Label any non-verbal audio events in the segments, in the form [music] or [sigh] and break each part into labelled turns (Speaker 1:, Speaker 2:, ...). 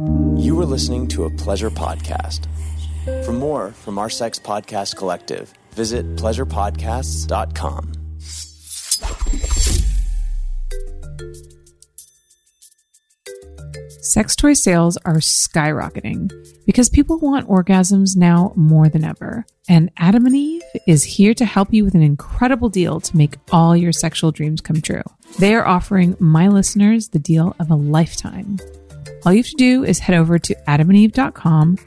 Speaker 1: You are listening to a pleasure podcast. For more from our sex podcast collective, visit pleasurepodcasts.com.
Speaker 2: Sex toy sales are skyrocketing because people want orgasms now more than ever. And Adam and Eve is here to help you with an incredible deal to make all your sexual dreams come true. They are offering my listeners the deal of a lifetime. All you have to do is head over to adamandeve.com,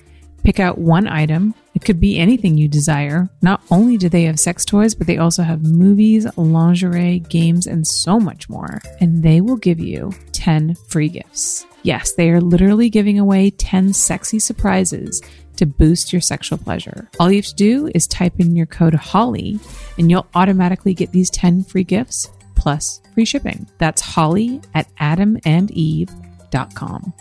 Speaker 2: pick out one item. It could be anything you desire. Not only do they have sex toys, but they also have movies, lingerie, games, and so much more. And they will give you 10 free gifts. Yes, they are literally giving away 10 sexy surprises to boost your sexual pleasure. All you have to do is type in your code HOLLY and you'll automatically get these 10 free gifts plus free shipping. That's Holly at adamandeve.com.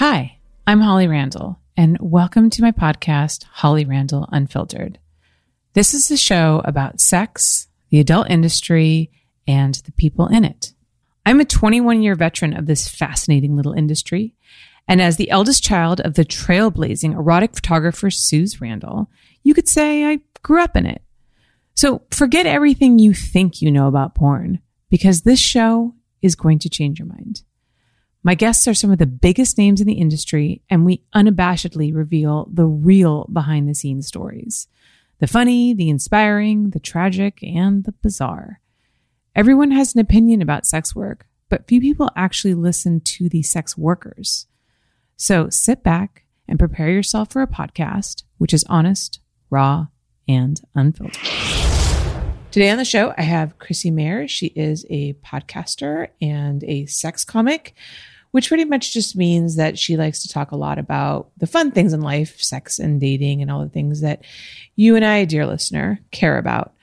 Speaker 2: Hi, I'm Holly Randall, and welcome to my podcast, Holly Randall Unfiltered. This is a show about sex, the adult industry, and the people in it. I'm a 21 year veteran of this fascinating little industry. And as the eldest child of the trailblazing erotic photographer Suze Randall, you could say I grew up in it. So forget everything you think you know about porn, because this show is going to change your mind. My guests are some of the biggest names in the industry, and we unabashedly reveal the real behind the scenes stories the funny, the inspiring, the tragic, and the bizarre. Everyone has an opinion about sex work, but few people actually listen to the sex workers. So sit back and prepare yourself for a podcast which is honest, raw, and unfiltered. Today on the show, I have Chrissie Mayr. She is a podcaster and a sex comic, which pretty much just means that she likes to talk a lot about the fun things in life, sex and dating, and all the things that you and I, dear listener, care about.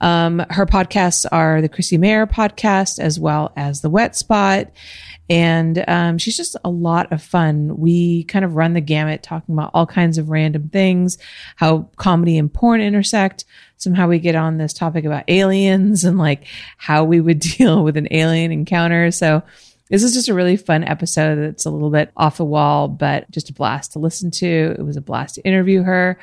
Speaker 2: Um, her podcasts are the Chrissie Mayr podcast as well as the Wet Spot. And um, she's just a lot of fun. We kind of run the gamut talking about all kinds of random things, how comedy and porn intersect. Somehow we get on this topic about aliens and like how we would [laughs] deal with an alien encounter. So this is just a really fun episode that's a little bit off the wall, but just a blast to listen to. It was a blast to interview her.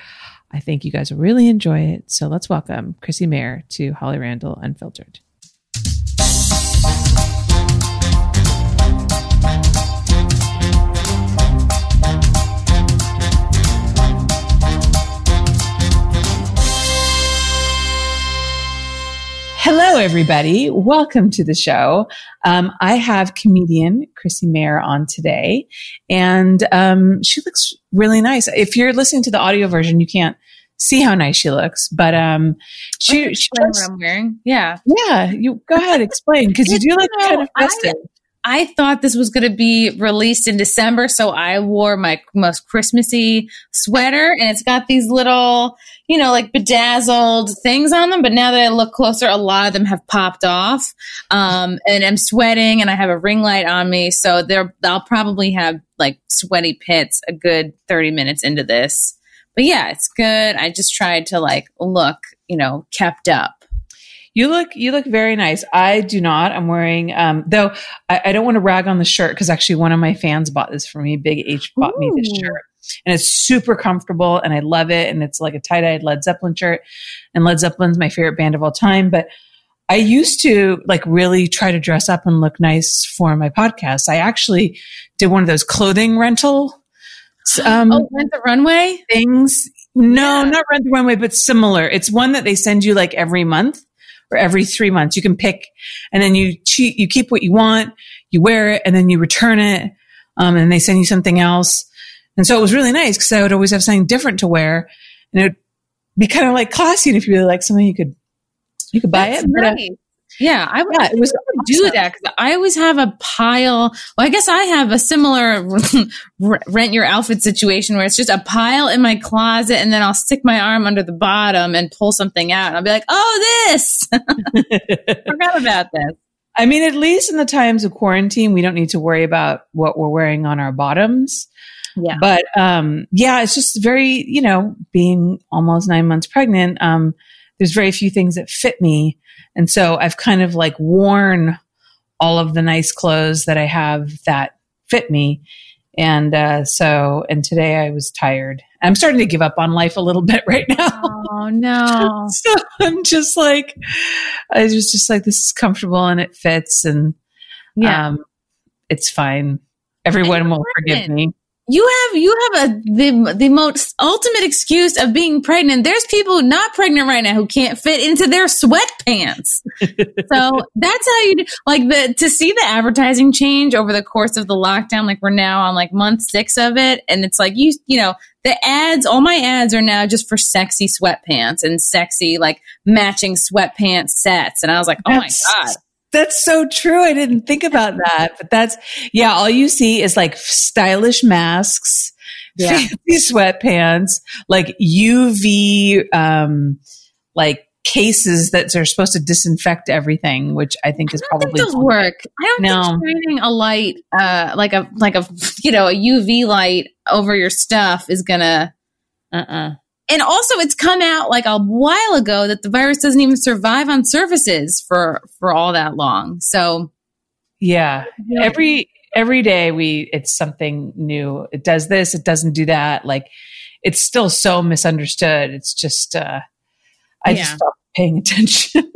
Speaker 2: I think you guys will really enjoy it. So let's welcome Chrissie Mayr to Holly Randall Unfiltered. Hello, everybody. Welcome to the show. Um, I have comedian Chrissie Mayr on today, and um, she looks really nice. If you're listening to the audio version, you can't see how nice she looks, but um, she, she
Speaker 3: what I'm wearing. Yeah,
Speaker 2: yeah. You go ahead, explain because you do look you know, kind of festive.
Speaker 3: I thought this was going to be released in December, so I wore my most Christmassy sweater, and it's got these little, you know, like bedazzled things on them. But now that I look closer, a lot of them have popped off, um, and I'm sweating, and I have a ring light on me, so there I'll probably have like sweaty pits a good thirty minutes into this. But yeah, it's good. I just tried to like look, you know, kept up.
Speaker 2: You look you look very nice. I do not. I'm wearing um though I, I don't want to rag on the shirt because actually one of my fans bought this for me. Big H bought Ooh. me this shirt. And it's super comfortable and I love it. And it's like a tie-dyed Led Zeppelin shirt. And Led Zeppelin's my favorite band of all time. But I used to like really try to dress up and look nice for my podcast. I actually did one of those clothing rental [gasps]
Speaker 3: um, oh, rent the runway
Speaker 2: things. No, yeah. not rent the runway, but similar. It's one that they send you like every month or every three months. You can pick and then you cheat, you keep what you want, you wear it and then you return it. Um, and they send you something else. And so it was really nice because I would always have something different to wear and it would be kind of like classy. And if you really like something, you could, you could buy That's it.
Speaker 3: Uh, yeah, I would, yeah, it was awesome. do that because I always have a pile. Well, I guess I have a similar [laughs] rent your outfit situation where it's just a pile in my closet, and then I'll stick my arm under the bottom and pull something out, and I'll be like, "Oh, this! [laughs] [laughs] Forgot about this."
Speaker 2: I mean, at least in the times of quarantine, we don't need to worry about what we're wearing on our bottoms. Yeah. But um, yeah, it's just very, you know, being almost nine months pregnant. Um, there's very few things that fit me and so I've kind of like worn all of the nice clothes that I have that fit me. And uh, so, and today I was tired. I'm starting to give up on life a little [laughs] bit right now.
Speaker 3: Oh no! [laughs]
Speaker 2: so I'm just like, I was just like, this is comfortable and it fits, and
Speaker 3: Yeah.
Speaker 2: um, it's fine. Everyone will forgive me.
Speaker 3: You have you have a the the most ultimate excuse of being pregnant. There's people not pregnant right now who can't fit into their sweatpants. [laughs] so that's how you do, like the to see the advertising change over the course of the lockdown. Like we're now on like month six of it, and it's like you you know the ads. All my ads are now just for sexy sweatpants and sexy like matching sweatpants sets. And I was like, oh my god,
Speaker 2: That's so true. I didn't think about that, but that's yeah. All you see is like stylish masks,
Speaker 3: Yeah.
Speaker 2: fancy sweatpants, like UV, um, like cases that are supposed to disinfect everything, which I think is probably
Speaker 3: think work. I don't
Speaker 2: No.
Speaker 3: think shining a light, uh, like a like a you know a UV light over your stuff is gonna.
Speaker 2: Uh-uh.
Speaker 3: And also, it's come out like a while ago that the virus doesn't even survive on surfaces for for all that long. So
Speaker 2: Yeah. Every every day we it's something new. It does this, it doesn't do that. Like it's still so misunderstood. It's just uh I
Speaker 3: Yeah.
Speaker 2: just stopped paying [laughs] attention.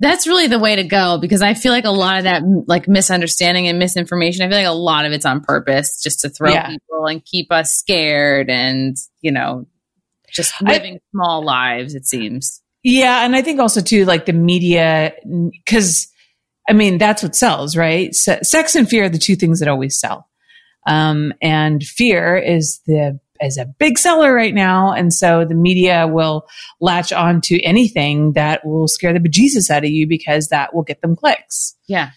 Speaker 3: that's really the way to go because I feel like a lot of that like misunderstanding and misinformation. I feel like a lot of it's on purpose, just to throw
Speaker 2: Yeah.
Speaker 3: people and keep us scared and you know just
Speaker 2: I-
Speaker 3: living small lives. It seems.
Speaker 2: Yeah, and I think also too, like the media, because I mean that's what sells, right? Se- sex and fear are the two things that always sell, um, and fear is the is a big seller right now, and so the media will latch on to anything that will scare the bejesus out of you because that will get them clicks.
Speaker 3: Yeah.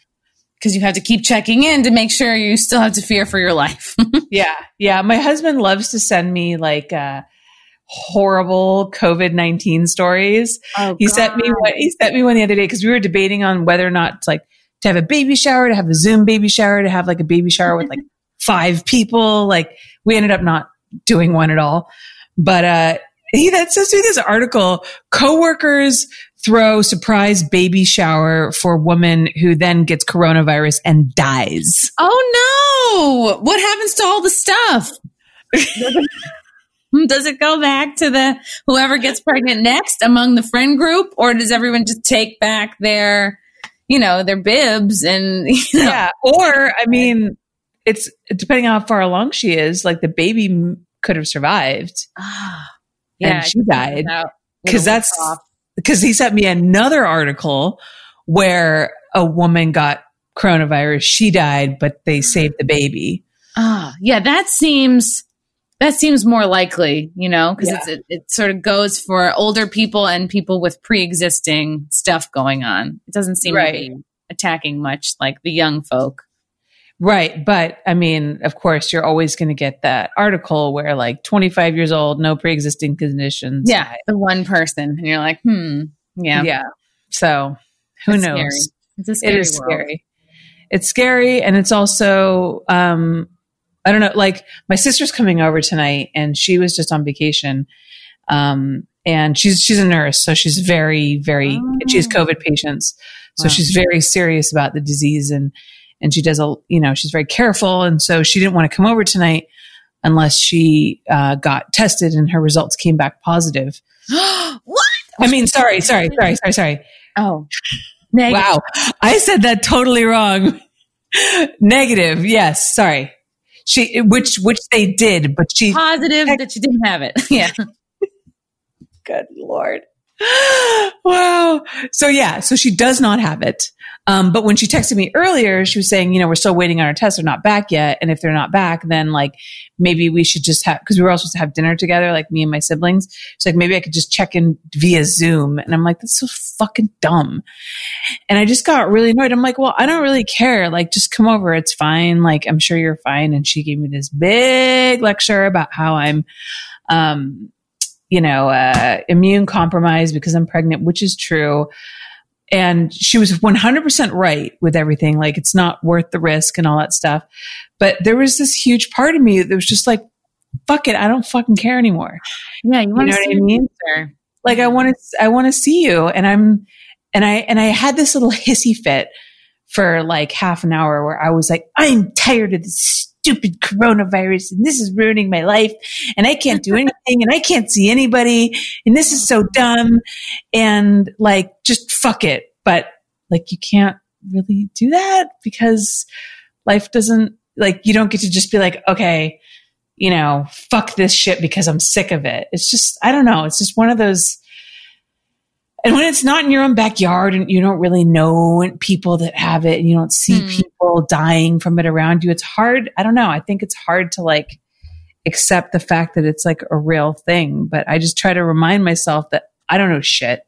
Speaker 3: Because you have to keep checking in to make sure you still have to fear for your life. [laughs]
Speaker 2: Yeah, yeah. My husband loves to send me like uh, horrible COVID nineteen stories.
Speaker 3: oh,
Speaker 2: He sent me what he sent me one the other day because we were debating on whether or not to, like to have a baby shower, to have a Zoom baby shower, to have like a baby shower with like [laughs] five people. Like we ended up not doing one at all. But uh he that says to me this article, coworkers throw surprise baby shower for woman who then gets coronavirus and dies.
Speaker 3: Oh no! What happens to all the stuff? [laughs] [laughs] [laughs] does it go back to the whoever gets pregnant next among the friend group, or does everyone just take back their, you know, their bibs and [laughs] you know,
Speaker 2: Yeah. Or, I mean, it's depending on how far along she is, like the baby m- could have survived [gasps]
Speaker 3: Ah,
Speaker 2: and she died.
Speaker 3: Because
Speaker 2: Because that's because he sent me another article where a woman got coronavirus. She died, but they [gasps] saved the baby.
Speaker 3: Ah, yeah, that seems that seems more likely, you know, because
Speaker 2: Yeah.
Speaker 3: it, it sort of goes for older people and people with pre-existing stuff going on. It doesn't seem
Speaker 2: Right.
Speaker 3: to be attacking much like the young folk.
Speaker 2: Right. But I mean, of course, you're always going to get that article where like 25 years old, no pre existing conditions.
Speaker 3: Yeah, the one person, and you're like, hmm, yeah,
Speaker 2: Yeah. So who
Speaker 3: It's
Speaker 2: knows?
Speaker 3: scary. It's a scary
Speaker 2: is
Speaker 3: world.
Speaker 2: scary. It's scary. And it's also, um, I don't know, like my sister's coming over tonight and she was just on vacation. Um, and she's, she's a nurse. So she's very, very, and she has
Speaker 3: Oh.
Speaker 2: COVID patients. So
Speaker 3: Wow.
Speaker 2: she's very serious about the disease and, and she does a, you know, she's very careful. And so she didn't want to come over tonight unless she, uh, got tested and her results came back positive. [gasps]
Speaker 3: what?
Speaker 2: I mean, sorry, sorry, sorry, sorry, sorry.
Speaker 3: Oh, negative.
Speaker 2: Wow. I said that totally wrong. [laughs] Negative. Yes. Sorry. She, which, which they did, but she,
Speaker 3: Positive that she didn't have it. [laughs] yeah.
Speaker 2: good Lord. Wow. So yeah, so she does not have it. Um, but when she texted me earlier, she was saying, you know, we're still waiting on our tests. They're not back yet. And if they're not back, then like maybe we should just have, cause we were all supposed to have dinner together, like me and my siblings. She's like, maybe I could just check in via Zoom. And I'm like, that's so fucking dumb. And I just got really annoyed. I'm like, well, I don't really care. Like, just come over. It's fine. Like, I'm sure you're fine. And she gave me this big lecture about how I'm, um, you know, uh, immune compromised because I'm pregnant, which is true. And she was 100% right with everything. Like, it's not worth the risk and all that stuff. But there was this huge part of me that was just like, fuck it. I don't fucking care anymore.
Speaker 3: Yeah. You want
Speaker 2: know
Speaker 3: to
Speaker 2: what
Speaker 3: see
Speaker 2: I mean? Like, I want to, I want to see you. And I'm, and I, and I had this little [laughs] hissy fit for like half an hour where I was like, I'm tired of this stupid coronavirus and this is ruining my life and I can't do anything and I can't see anybody and this is so dumb and like just fuck it. But like you can't really do that because life doesn't like you don't get to just be like, okay, you know, fuck this shit because I'm sick of it. It's just I don't know. It's just one of those and when it's not in your own backyard and you don't really know people that have it and you don't see mm. people dying from it around you, it's hard. I don't know. I think it's hard to like accept the fact that it's like a real thing. But I just try to remind myself that I don't know shit.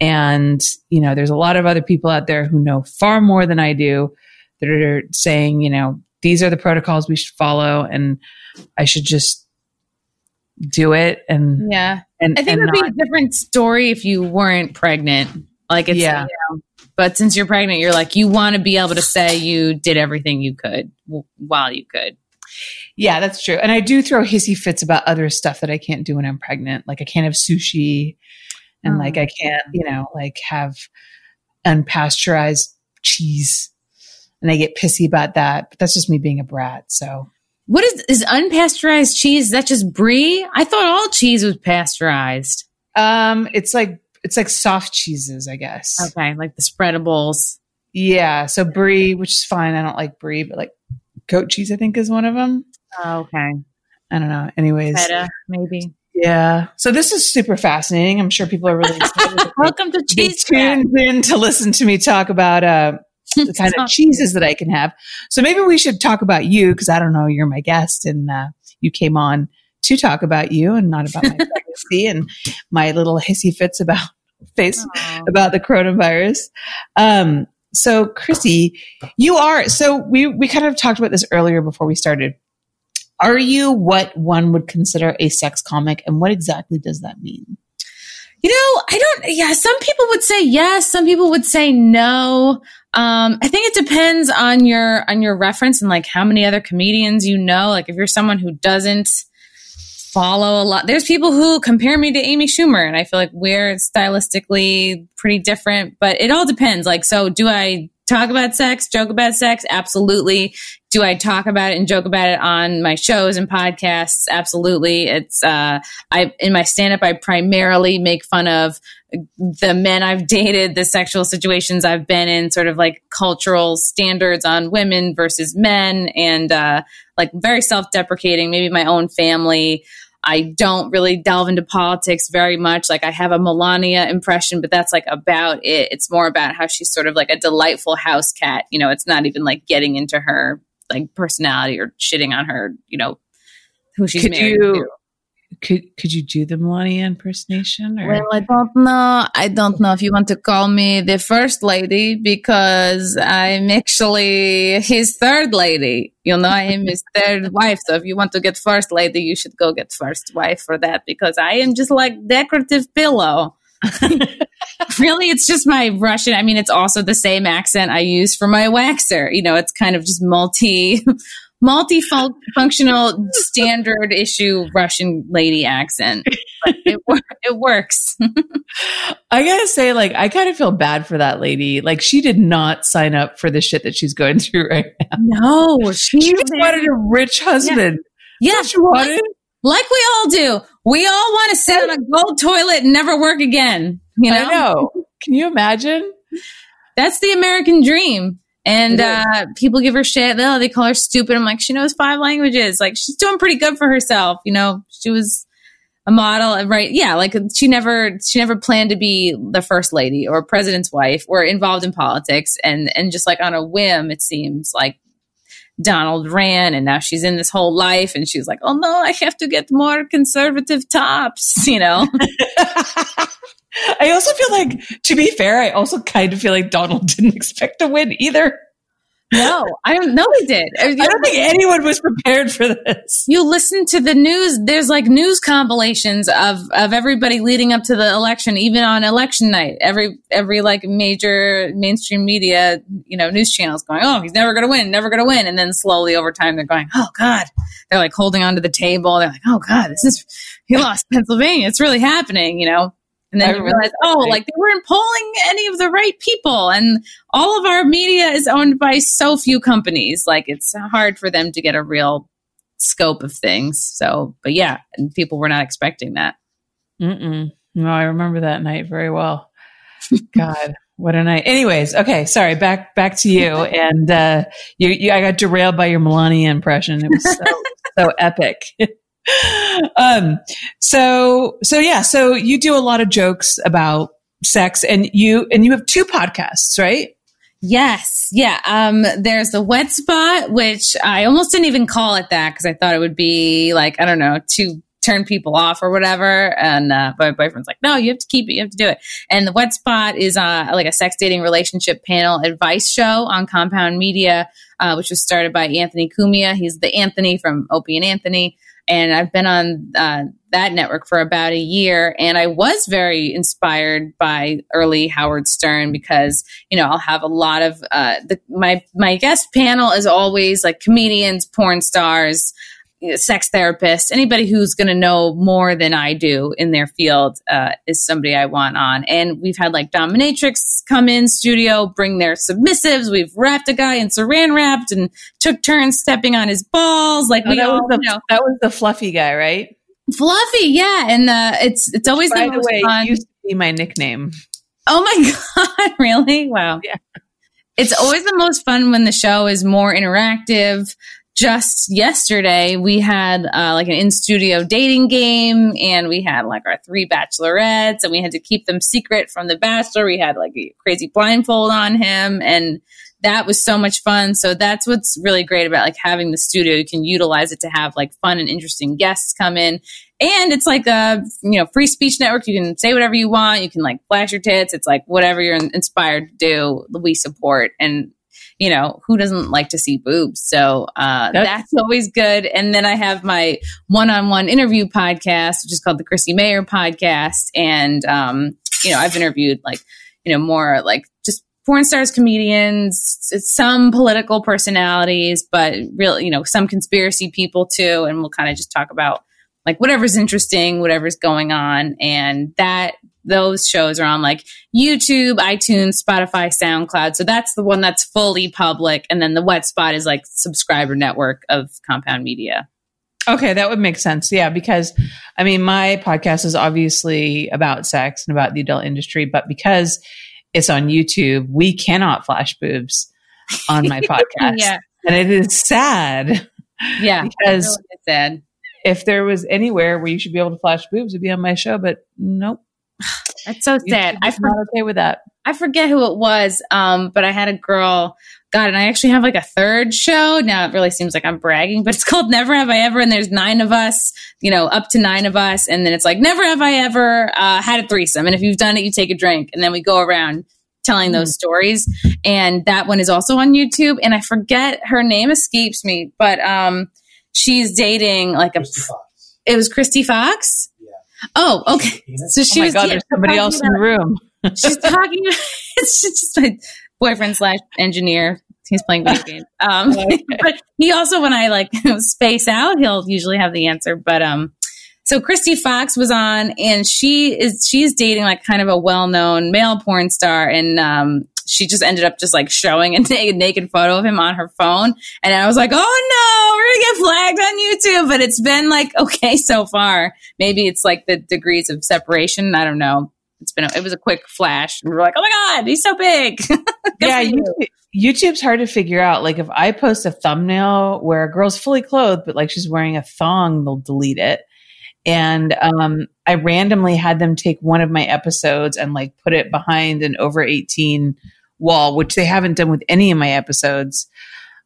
Speaker 2: And, you know, there's a lot of other people out there who know far more than I do that are saying, you know, these are the protocols we should follow and I should just do it and
Speaker 3: yeah.
Speaker 2: and
Speaker 3: i think it would not, be a different story if you weren't pregnant. Like it's
Speaker 2: yeah.
Speaker 3: you know, but since you're pregnant you're like you want to be able to say you did everything you could w- while you could.
Speaker 2: Yeah that's true. And i do throw hissy fits about other stuff that i can't do when i'm pregnant. Like i can't have sushi and oh. like mm. i can't you know like have unpasteurized cheese. And i get pissy about that but that's just me being a brat so
Speaker 3: what is is unpasteurized cheese? Is that just brie? I thought all cheese was pasteurized.
Speaker 2: Um, it's like it's like soft cheeses, I guess.
Speaker 3: Okay, like the spreadables.
Speaker 2: Yeah, so brie, which is fine. I don't like brie, but like goat cheese, I think is one of them.
Speaker 3: Oh, okay.
Speaker 2: I don't know. Anyways,
Speaker 3: Feta, maybe.
Speaker 2: Yeah. So this is super fascinating. I'm sure people are really [laughs] excited.
Speaker 3: Welcome to Cheese
Speaker 2: Tuned in to listen to me talk about uh, the [laughs] kind of cheeses that I can have. So maybe we should talk about you because I don't know, you're my guest and uh, you came on to talk about you and not about my [laughs] pregnancy and my little hissy fits about [laughs] face Aww. about the coronavirus. Um, so Chrissie, you are, so we, we kind of talked about this earlier before we started. Are you what one would consider a sex comic and what exactly does that mean?
Speaker 3: You know, I don't, yeah, some people would say yes. Some people would say no. Um, I think it depends on your, on your reference and like how many other comedians you know. Like if you're someone who doesn't follow a lot, there's people who compare me to Amy Schumer and I feel like we're stylistically pretty different, but it all depends. Like, so do I talk about sex, joke about sex? Absolutely. Do I talk about it and joke about it on my shows and podcasts? Absolutely. It's, uh, I, in my stand up, I primarily make fun of the men I've [laughs] dated, the sexual situations I've been in, sort of like cultural standards on women versus men and, uh, like very self deprecating, maybe my own family. I don't really delve into politics very much. Like I have a Melania impression, but that's like about it. It's more about how she's sort of like a delightful house cat. You know, it's not even like getting into her like personality or shitting on her, you know, who she's
Speaker 2: could
Speaker 3: married
Speaker 2: you,
Speaker 3: to.
Speaker 2: Could could you do the Melania impersonation? Or?
Speaker 3: Well, I don't know. I don't know if you want to call me the first lady because I'm actually his third lady. You know, I am his [laughs] third wife. So if you want to get first lady, you should go get first wife for that because I am just like decorative pillow. [laughs] really, it's just my Russian. I mean, it's also the same accent I use for my waxer. You know, it's kind of just multi multifunctional standard issue Russian lady accent. But it, it works.
Speaker 2: I gotta say, like, I kind of feel bad for that lady. Like, she did not sign up for the shit that she's going [laughs] through right
Speaker 3: now. No,
Speaker 2: she, she just wanted a rich husband.
Speaker 3: Yeah, yeah
Speaker 2: she wanted.
Speaker 3: Like, like we all do. We all want to sit on a gold toilet and never work again. You know?
Speaker 2: I know. Can you imagine?
Speaker 3: That's the American dream. And uh, people give her shit. Oh, they call her stupid. I'm like, she knows five languages. Like, she's doing pretty good for herself. You know, she was a model, right? Yeah, like she never, she never planned to be the first lady or president's wife or involved in politics. And and just like on a whim, it seems like Donald ran, and now she's in this whole life, and she's like, oh no, I have to get more conservative tops. [laughs] You know. [laughs]
Speaker 2: I also feel like, to be fair, I also kind of feel like Donald didn't expect to win either.
Speaker 3: No, I don't know he did.
Speaker 2: I don't think anyone was prepared for this.
Speaker 3: You listen to the news, there's like news compilations of, of everybody leading up to the election, even on election night. Every every like major mainstream media, you know, news channels going, Oh, he's never gonna win, never gonna win. And then slowly over time they're going, Oh God. They're like holding onto the table. They're like, Oh God, this is he lost Pennsylvania. It's really happening, you know. And then you realize, oh, like they weren't polling any of the right people. And all of our media is owned by so few companies. Like it's hard for them to get a real scope of things. So, but yeah, and people were not expecting that.
Speaker 2: Mm-mm. No, I remember that night very well. [laughs] God, what a night. Anyways, okay, sorry. Back back to you. [laughs] And uh, you, you, I got derailed by your Melania impression. It was so [laughs] so epic. Um. So so yeah. So you do a lot of jokes about sex, and you and you have two podcasts, right?
Speaker 3: Yes. Yeah. Um, there's the wet spot, which I almost didn't even call it that because I thought it would be like, I don't know, too turn people off or whatever. And uh, my boyfriend's like, no, you have to keep it. You have to do it. And the wet spot is uh, like a sex dating relationship panel advice show on Compound Media, uh, which was started by Anthony Cumia. He's the Anthony from Opie and Anthony. And I've been on uh, that network for about a year. And I was very inspired by early Howard Stern because, you know, I'll have a lot of uh, the, my, my guest panel is always like comedians, porn stars, sex therapist, anybody who's going to know more than I do in their field uh, is somebody I want on. And we've had like dominatrix come in studio, bring their submissives. We've wrapped a guy in saran wrapped and took turns stepping on his balls. Like
Speaker 2: oh,
Speaker 3: we
Speaker 2: that
Speaker 3: all,
Speaker 2: was the,
Speaker 3: you know,
Speaker 2: that was the fluffy guy, right?
Speaker 3: fluffy, yeah. And uh, it's it's always
Speaker 2: By
Speaker 3: the
Speaker 2: the way,
Speaker 3: fun.
Speaker 2: it used to be my nickname.
Speaker 3: Oh my [laughs] God, really? Wow.
Speaker 2: Yeah.
Speaker 3: It's always the most fun when the show is more interactive. Just yesterday, we had uh, like an in studio dating game, and we had like our three bachelorettes, and we had to keep them secret from the bachelor. We had like a crazy blindfold on him, and that was so much fun. So that's what's really great about like having the studio. You can utilize it to have like fun and interesting guests come in. And it's like a, you know, free speech network. You can say whatever you want. You can like flash your tits. It's like whatever you're inspired to do, we support. And, you know, who doesn't like to see boobs? So uh,
Speaker 2: That's-
Speaker 3: that's always good. And then I have my one on one interview podcast, which is called the Chrissie Mayr podcast. And, um, you know, I've interviewed like, you know, more like just porn stars, comedians, some political personalities, but really, you know, some conspiracy people too. And we'll kind of just talk about like whatever's interesting, whatever's going on. And that, those shows are on like YouTube, iTunes, Spotify, SoundCloud. So that's the one that's fully public. And then the wet spot is like subscriber network of Compound Media.
Speaker 2: Okay, that would make sense. Yeah, because I mean, my podcast is obviously about sex and about the adult industry, but because it's on YouTube, we cannot flash boobs on my [laughs] podcast.
Speaker 3: Yeah.
Speaker 2: And it is sad
Speaker 3: Yeah.
Speaker 2: because
Speaker 3: Really sad.
Speaker 2: if there was anywhere where you should be able to flash boobs, it'd be on my show, but nope. [sighs]
Speaker 3: That's so sad. I
Speaker 2: I'm not okay with that.
Speaker 3: I forget who it was, um, but I had a girl. God, and I actually have like a third show. Now it really seems like I'm bragging, but it's [laughs] called Never Have I Ever, and there's nine of us, you know, up to nine of us, and then it's like Never Have I Ever uh, had a threesome, and if you've done it, you take a drink, and then we go around telling those stories, and that one is also on YouTube, and I forget her name escapes me, but um, she's dating like a.
Speaker 4: Christy Fox.
Speaker 3: It was Christy Fox. Oh, okay. So she
Speaker 2: oh my
Speaker 3: was
Speaker 2: God,
Speaker 3: yeah,
Speaker 2: there's somebody else in the room. [laughs]
Speaker 3: she's talking. [laughs] it's just my boyfriend slash engineer. He's playing video games. [laughs] Um, but he also, when I like space out, he'll usually have the answer. But um, so Christy Fox was on, and she is she's dating like kind of a well known male porn star, and um, she just ended up just like showing a naked, naked photo of him on her phone, and I was like, oh no, we're gonna get flagged on YouTube. But it's been like [laughs] okay so far. Maybe it's like the degrees of separation. I don't know it's been a, it was a quick flash and we are like oh my god he's so big [laughs]
Speaker 2: yeah,
Speaker 3: you.
Speaker 2: YouTube's hard to figure out. Like if I post a thumbnail where a girl's fully clothed, but like she's wearing a thong, they'll delete it. And um, I randomly had them take one of my episodes and like put it behind an over 18 wall, which they haven't done with any of my episodes.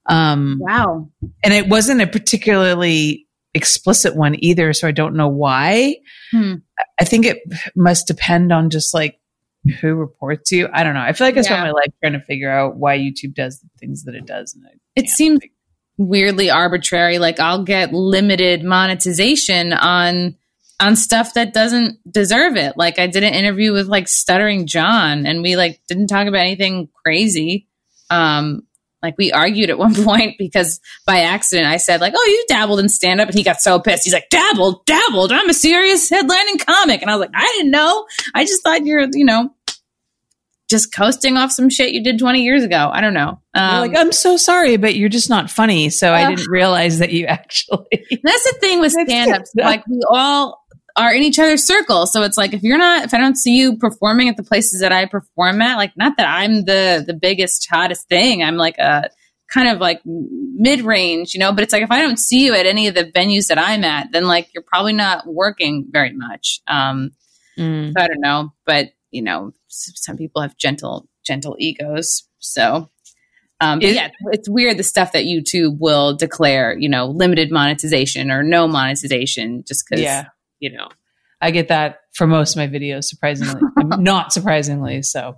Speaker 2: Um,
Speaker 3: wow
Speaker 2: and it wasn't a particularly explicit one either. So I don't know why.
Speaker 3: Hmm.
Speaker 2: I think it must depend on just like who reports you. I don't know. I feel like I spent
Speaker 3: Yeah.
Speaker 2: my life trying to figure out why YouTube does the things that it does. And I
Speaker 3: it seems weirdly arbitrary like i'll get limited monetization on on stuff that doesn't deserve it like i did an interview with like stuttering john and we like didn't talk about anything crazy um like we argued at [laughs] one point because by accident I said like, "Oh, you dabbled in stand up," and he got so pissed. He's like, "Dabbled, dabbled. I'm a serious headlining comic," and I was like, "I didn't know. I just thought you're, you know." Just coasting off some shit you did 20 years ago. I don't know.
Speaker 2: Um, like, I'm so sorry, but you're just not funny. So uh, I didn't realize that you [laughs] actually.
Speaker 3: That's the thing with stand ups. [laughs] Like, we all are in each other's circle. So it's like if you're not, if I don't see you performing at the places that I perform at, like not that I'm the the biggest hottest thing. I'm like a kind of like mid range, you know. But it's like if I don't see you at any of the venues that I'm at, then like you're probably not working very much. Um, mm. so I don't know, but you know, some people have gentle gentle egos, so. Um, but yeah, it's weird the stuff that YouTube will declare, you know, limited monetization or no monetization just because yeah you know,
Speaker 2: I get that for most of my videos, surprisingly, [laughs] not surprisingly. So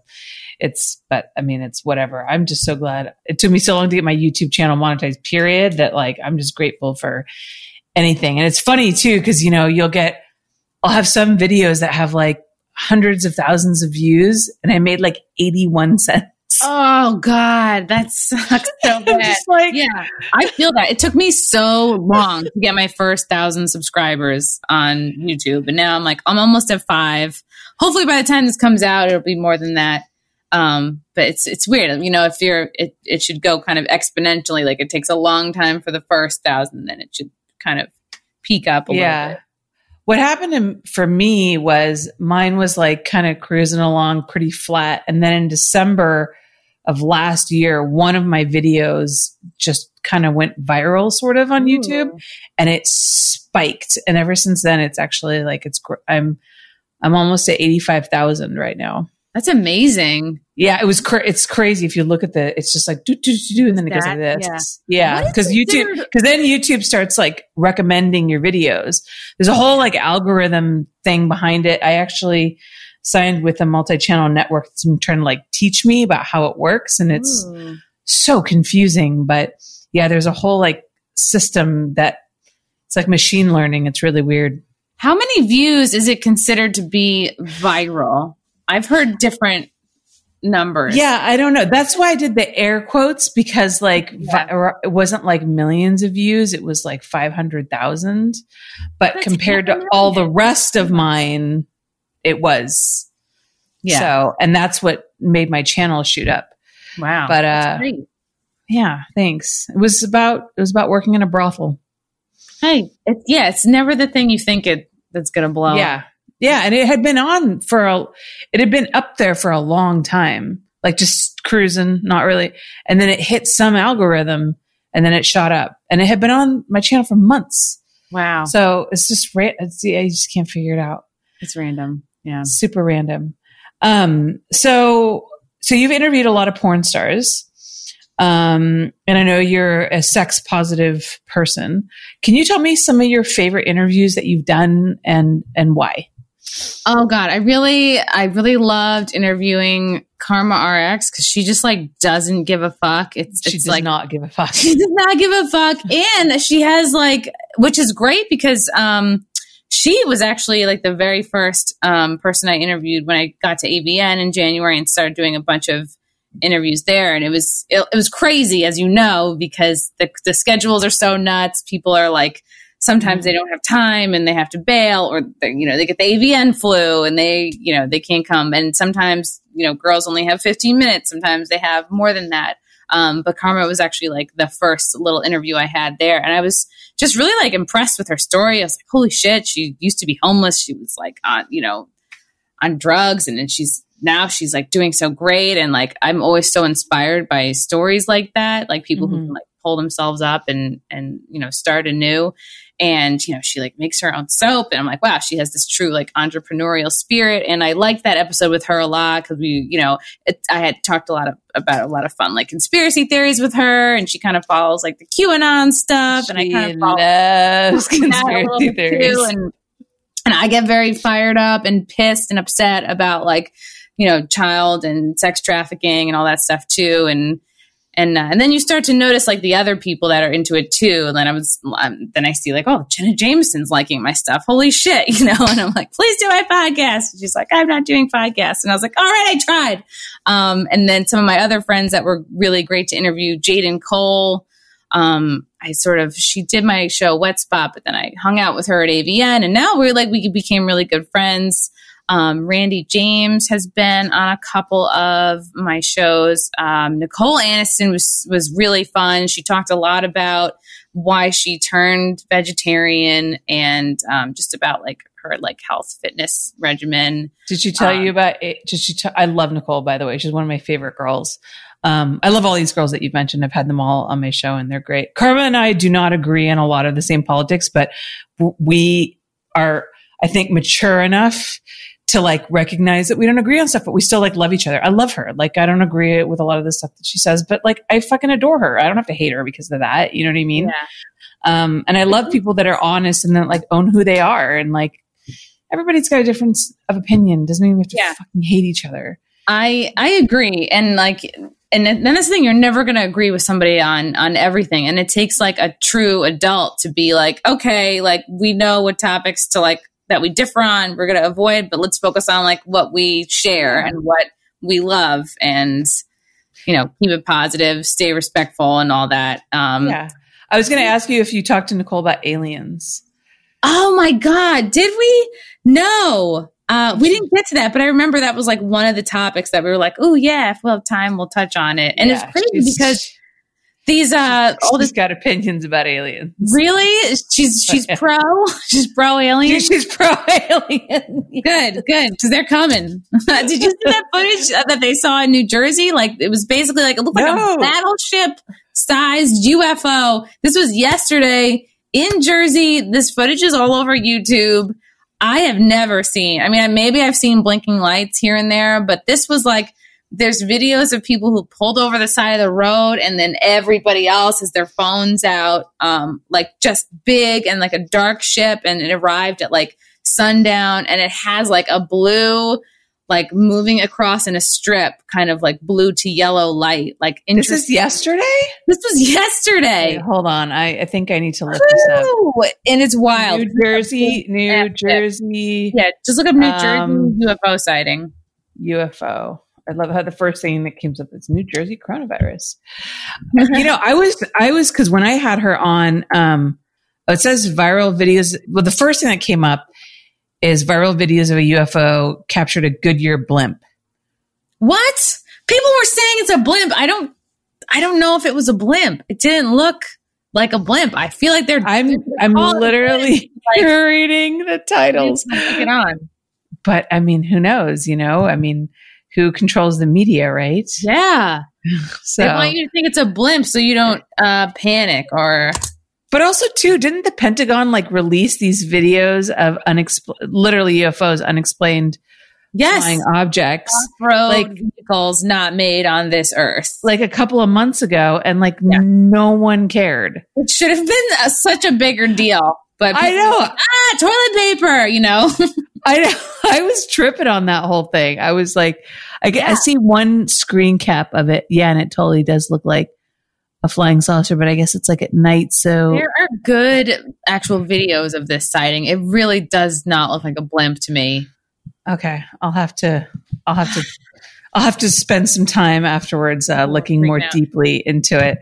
Speaker 2: it's, but I mean, it's whatever. I'm just so glad it took me so long to get my YouTube channel monetized, period, that like I'm just grateful for anything. And it's funny too, because, you know, you'll get, I'll have some videos that have like hundreds of thousands of views and I made like 81 cents.
Speaker 3: Oh God, that sucks so [laughs] bad. like, yeah, I feel that. It took me so long to get my first thousand subscribers on YouTube, and now I'm like, I'm almost at five. Hopefully, by the time this comes out, it'll be more than that. Um, but it's it's weird, you know. If you're, it it should go kind of exponentially. Like it takes a long time for the first thousand, then it should kind of peak up a yeah. little bit.
Speaker 2: What happened for me was mine was like kind of cruising along pretty flat. And then in December of last year, one of my videos just kind of went viral sort of on Ooh. YouTube and it spiked. And ever since then, it's actually like it's, I'm, I'm almost at 85,000 right now.
Speaker 3: That's amazing.
Speaker 2: Yeah, it was. Cra- it's crazy if you look at the. It's just like do do do do, and then it goes like this. Yeah, because yeah, YouTube. Because then YouTube starts like recommending your videos. There's a whole like algorithm thing behind it. I actually signed with a multi-channel network that's been trying to like teach me about how it works, and it's Ooh. so confusing. But yeah, there's a whole like system that it's like machine learning. It's really weird.
Speaker 3: How many views is it considered to be viral? I've heard different numbers.
Speaker 2: Yeah, I don't know. That's why I did the air quotes because like yeah. it wasn't like millions of views, it was like 500,000. But That's compared to all the rest of mine, it was. Yeah. So, and that's what made my channel shoot up.
Speaker 3: Wow.
Speaker 2: But uh yeah, thanks. It was about it was about working in a brothel.
Speaker 3: Hey, it's yeah, it's never the thing you think it that's going to blow.
Speaker 2: Yeah. Yeah, and it had been on for a, it had been up there for a long time, like just cruising, not really. And then it hit some algorithm, and then it shot up, and it had been on my channel for months.
Speaker 3: Wow!
Speaker 2: So it's just ra- it's, I just can't figure it out.
Speaker 3: It's random, yeah,
Speaker 2: super random. Um, so so you've interviewed a lot of porn stars. Um, and I know you're a sex positive person. Can you tell me some of your favorite interviews that you've done and and why?
Speaker 3: Oh God, I really, I really loved interviewing Karma RX because she just like doesn't give a fuck. It's,
Speaker 2: she
Speaker 3: it's
Speaker 2: does
Speaker 3: like
Speaker 2: not give a fuck. [laughs]
Speaker 3: She does not give a fuck, and she has like, which is great because um, she was actually like the very first um, person I interviewed when I got to AVN in January and started doing a bunch of interviews there and it was it, it was crazy as you know because the the schedules are so nuts people are like sometimes they don't have time and they have to bail or you know they get the avn flu and they you know they can't come. And sometimes you know girls only have 15 minutes. Sometimes they have more than that. Um, but karma was actually like the first little interview i had there. And i was just really like impressed with her story. I was like holy shit she used to be homeless. She was like on you know on drugs. And then she's now she's like doing so great. And like i'm always so inspired by stories like that like people mm-hmm. who can like pull themselves up and and you know start anew and you know she like makes her own soap and i'm like wow she has this true like entrepreneurial spirit and i liked that episode with her a lot because we you know it, i had talked a lot of, about a lot of fun like conspiracy theories with her and she kind of follows like the qanon stuff
Speaker 2: she
Speaker 3: and i kind
Speaker 2: of loves [laughs] conspiracy theories too,
Speaker 3: and, and i get very fired up and pissed and upset about like you know child and sex trafficking and all that stuff too and and uh, and then you start to notice like the other people that are into it too. And then I was um, then I see like oh Jenna Jameson's liking my stuff. Holy shit, [laughs] you know. And I'm like, please do my podcast. And she's like, I'm not doing podcasts. And I was like, all right, I tried. Um, and then some of my other friends that were really great to interview, Jayden Cole. Um, I sort of she did my show Wet Spot, but then I hung out with her at AVN, and now we're like we became really good friends. Um, Randy James has been on a couple of my shows. Um, Nicole Aniston was was really fun. She talked a lot about why she turned vegetarian and um, just about like her like health fitness regimen.
Speaker 2: Did she tell you um, about it? Did she? T- I love Nicole by the way. She's one of my favorite girls. Um, I love all these girls that you've mentioned. I've had them all on my show and they're great. Karma and I do not agree on a lot of the same politics, but we are, I think, mature enough to like recognize that we don't agree on stuff, but we still like love each other. I love her. Like I don't agree with a lot of the stuff that she says, but like I fucking adore her. I don't have to hate her because of that. You know what I mean? Yeah. Um, and I love people that are honest and that like own who they are and like everybody's got a difference of opinion. Doesn't mean we have to yeah. fucking hate each other.
Speaker 3: I I agree. And like and then that's the thing you're never going to agree with somebody on on everything and it takes like a true adult to be like okay like we know what topics to like that we differ on we're going to avoid but let's focus on like what we share and what we love and you know keep it positive stay respectful and all that um.
Speaker 2: Yeah. I was going to ask you if you talked to nicole about aliens.
Speaker 3: Oh my god did we? No. Uh, we didn't get to that, but I remember that was like one of the topics that we were like, "Oh yeah, if we have time, we'll touch on it." And yeah, it's crazy because these uh
Speaker 2: all this got opinions about aliens.
Speaker 3: Really? She's she's [laughs] pro. She's pro alien.
Speaker 2: She's pro alien. [laughs]
Speaker 3: good, good, because they're coming. [laughs] Did you see that footage that they saw in New Jersey? Like it was basically like it looked no. like a battleship sized UFO. This was yesterday in Jersey. This footage is all over YouTube. I have never seen. I mean, maybe I've seen blinking lights here and there, but this was like there's videos of people who pulled over the side of the road and then everybody else has their phones out um, like just big and like a dark ship and it arrived at like sundown and it has like a blue like moving across in a strip kind of like blue to yellow light like
Speaker 2: this is yesterday?
Speaker 3: This was yesterday.
Speaker 2: Wait, hold on. I, I think i need to look this up.
Speaker 3: And it's wild.
Speaker 2: New jersey new jersey
Speaker 3: yeah just look up new um, jersey ufo sighting.
Speaker 2: Ufo I love how the first thing that comes up is New Jersey coronavirus. you know, I was, I was, cause when I had her on, um, it says viral videos. Well, the first thing that came up is viral videos of a UFO captured a Goodyear blimp.
Speaker 3: What? People were saying it's a blimp. I don't, I don't know if it was a blimp. It didn't look like a blimp. I feel like they're.
Speaker 2: I'm, I'm literally like, [laughs] reading the titles.
Speaker 3: Get on.
Speaker 2: But I mean, who knows? You know, I mean, who controls the media, right?
Speaker 3: Yeah. [laughs] so they want you to think it's a blimp so you don't uh, panic or.
Speaker 2: But also, too, didn't the Pentagon like release these videos of unexplained, literally UFOs, unexplained yes. flying objects,
Speaker 3: Off-road like vehicles not made on this earth,
Speaker 2: like a couple of months ago, and like yeah. no one cared.
Speaker 3: It should have been a, such a bigger deal. But
Speaker 2: I know,
Speaker 3: like, ah, toilet paper, you know. [laughs]
Speaker 2: I know. [laughs] I was tripping on that whole thing. I was like, I, yeah. I see one screen cap of it. Yeah, and it totally does look like a flying saucer, but I guess it's like at night. So
Speaker 3: there are good actual videos of this sighting. It really does not look like a blimp to me.
Speaker 2: Okay, I'll have to. I'll have to. I'll have to spend some time afterwards uh, looking more deeply into it.